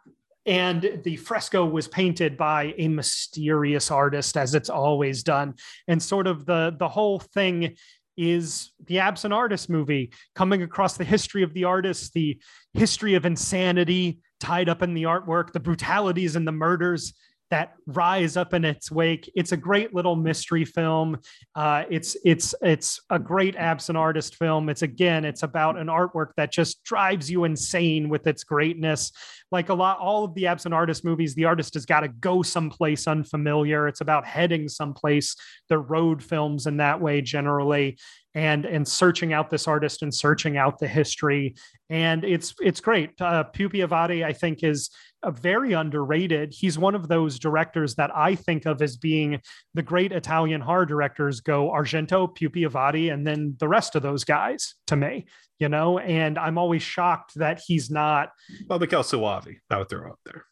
and the fresco was painted by a mysterious artist as it's always done and sort of the the whole thing is the absent artist movie coming across the history of the artist the history of insanity tied up in the artwork, the brutalities and the murders that rise up in its wake. It's a great little mystery film. Uh, it's it's it's a great absent artist film. It's again, it's about an artwork that just drives you insane with its greatness. Like a lot, all of the absent artist movies, the artist has got to go someplace unfamiliar. It's about heading someplace. The road films in that way generally and and searching out this artist and searching out the history. And it's it's great. Uh, Pupi Avati I think is a very underrated. He's one of those directors that I think of as being the great Italian horror directors go Argento Pupi Avati and then the rest of those guys to me you know? And I'm always shocked that he's not well Michele Soavi I would throw out there.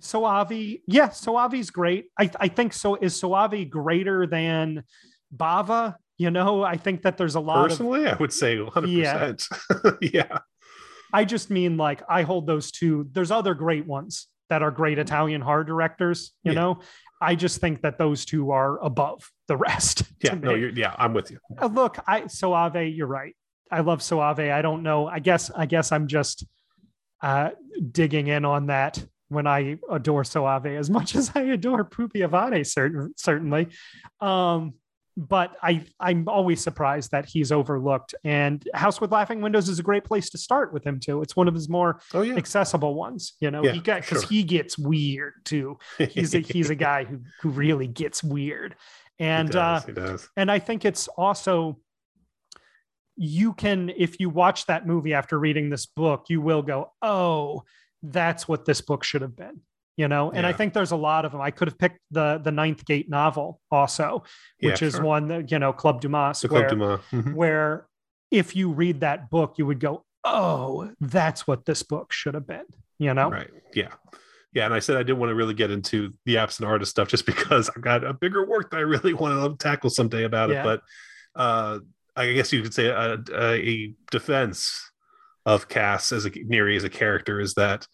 Soavi yeah Soavi's great. I, I think so is Soavi greater than Bava you know, I think that there's a lot personally, of, I would say 100%. Yeah. <laughs> yeah. I just mean like I hold those two. There's other great ones that are great Italian horror directors, you yeah. know. I just think that those two are above the rest. <laughs> Yeah, no, you're, yeah, I'm with you. Uh, look, I Soavi, you're right. I love Soavi. I don't know. I guess I guess I'm just uh, digging in on that when I adore Soavi as much <laughs> as I adore Pupi Avati, certain, certainly. Um, but I I'm always surprised that he's overlooked. And House with Laughing Windows is a great place to start with him too. It's one of his more oh, yeah. accessible ones. You know, yeah, he got because sure. he gets weird too. He's a he's a guy who who really gets weird. <laughs> And he does, uh, he does. and I think it's also you can if you watch that movie after reading this book, you will go, oh, that's what this book should have been you know and yeah. i think there's a lot of them i could have picked the the ninth gate novel also which yeah, is sure. one that you know club dumas the where, club dumas mm-hmm. where if you read that book you would go oh that's what this book should have been you know right yeah yeah and i said i didn't want to really get into the absent artist stuff just <laughs> because i've got a bigger work that i really want to tackle someday about yeah. it but uh i guess you could say a, a defense of cass as a Neary as a character is that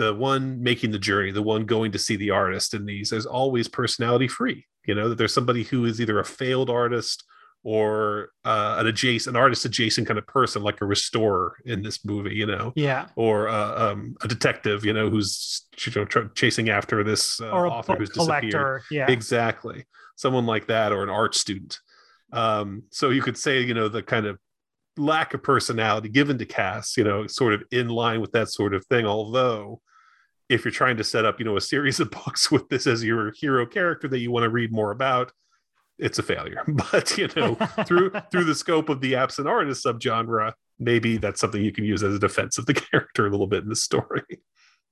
the one making the journey, the one going to see the artist in these, is always personality free. You know that there's somebody who is either a failed artist or uh, an adjacent, an artist adjacent kind of person, like a restorer in this movie. You know, yeah, or uh, um, a detective. You know, who's you know, tr- chasing after this uh, or author who's disappeared. Yeah, exactly. Someone like that, or an art student. Um, so you could say, you know, the kind of lack of personality given to Cass, you know, sort of in line with that sort of thing. Although if you're trying to set up, you know, a series of <laughs> books with this as your hero character that you want to read more about, it's a failure. <laughs> But you know, through through the scope of the absent artist subgenre, maybe that's something you can use as a defense of the <laughs> character a little bit in the story.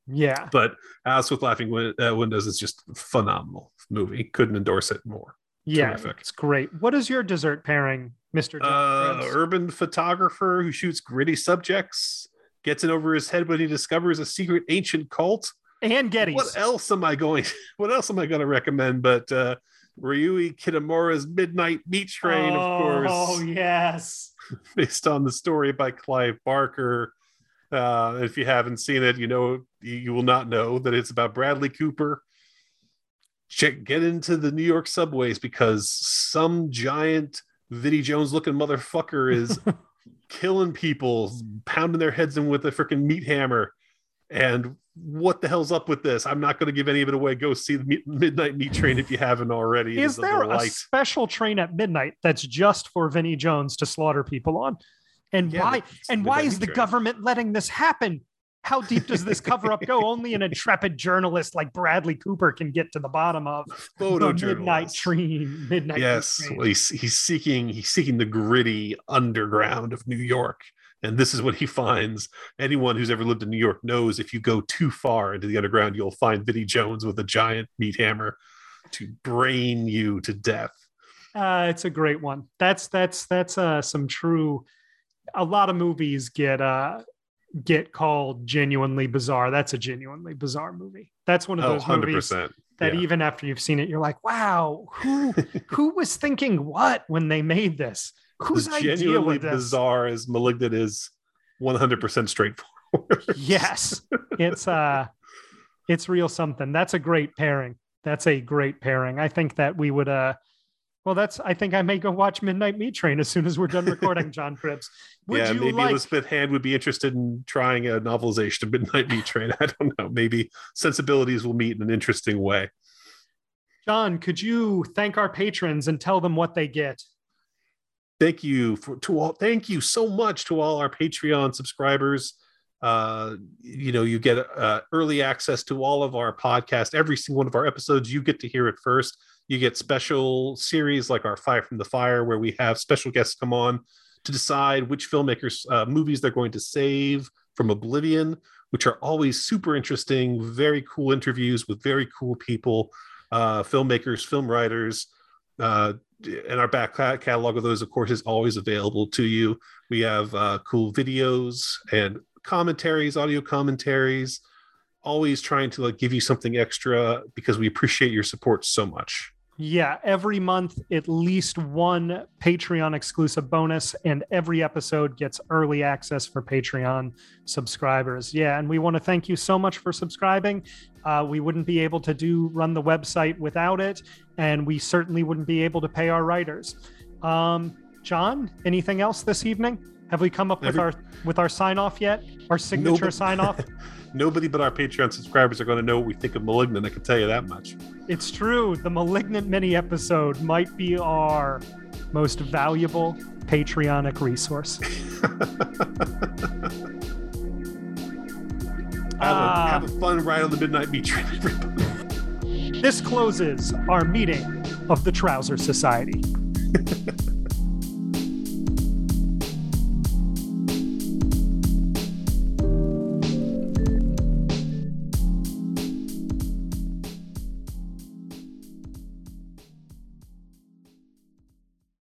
Yeah. But House with Laughing Win- uh, Windows is just phenomenal movie. Couldn't endorse it more. Yeah, Terrific. it's great. What is your dessert pairing, Mister? Uh, urban photographer who shoots gritty subjects gets it over his head when he discovers a secret ancient cult. And Gettys. What else am I going? <laughs> What else am I going to recommend? But uh, Ryuichi Kitamura's Midnight Meat Train, oh, of course. Oh yes, <laughs> based on the story by Clive Barker. Uh, if you haven't seen it, you know you will not know that it's about Bradley Cooper. Check, get into the New York subways because some giant Vinnie Jones looking motherfucker is <laughs> killing people, pounding their heads in with a freaking meat hammer. And what the hell's up with this? I'm not going to give any of it away. Go see the Midnight Meat Train if you haven't already. Is, there a, a special train at midnight that's just for Vinnie Jones to slaughter people on? And yeah, why? And why is the train. government letting this happen? How deep does this cover up go? <laughs> Only an intrepid journalist like Bradley Cooper can get to the bottom of Photo the midnight train. <laughs> Midnight. Yes. Well, he's he's seeking he's seeking the gritty underground of New York, and this is what he finds. Anyone who's ever lived in New York knows if you go too far into the underground, you'll find Vinnie Jones with a giant meat hammer to brain you to death. Uh, it's a great one. That's that's that's uh, some true. A lot of movies get uh, get called genuinely bizarre. That's a genuinely bizarre movie. That's one of oh, those 100%. movies that yeah. even after you've seen it, you're like, wow, who <laughs> who was thinking what when they made this? Idea genuinely bizarre as malignant is 100% straightforward. <laughs> yes, it's uh, it's real something. That's a great pairing. That's a great pairing. I think that we would uh Well, that's. I think I may go watch Midnight Meat Train as soon as we're done <laughs> recording, John Cribbs. Would yeah, maybe like... Elizabeth Hand would be interested in trying a novelization of Midnight Meat Train. <laughs> I don't know. Maybe sensibilities will meet in an interesting way. John, could you thank our patrons and tell them what they get? Thank you for to all. Thank you so much to all our Patreon subscribers. Uh, you know, you get uh, early access to all of our podcast. Every single one of our episodes, you get to hear it first. You get special series like our Fire from the Fire, where we have special guests come on to decide which filmmakers' uh, movies they're going to save from Oblivion, which are always super interesting, very cool interviews with very cool people, uh, filmmakers, film writers. Uh, and our back catalog of those, of course, is always available to you. We have uh, cool videos and commentaries, audio commentaries, always trying to like give you something extra because we appreciate your support so much. Yeah, every month, at least one Patreon exclusive bonus, and every episode gets early access for Patreon subscribers. Yeah, and we want to thank you so much for subscribing. Uh, we wouldn't be able to do run the website without it, and we certainly wouldn't be able to pay our writers. Um, John, anything else this evening? Have we come up every- with our with our sign off yet? Our signature no, sign off? <laughs> nobody but our Patreon subscribers are going to know what we think of Malignant. I can tell you that much. It's true. The Malignant mini episode might be our most valuable Patreonic resource. <laughs> have, uh, a, have a fun ride on the Midnight Meat Train, <laughs> This closes our meeting of the Trouser Society.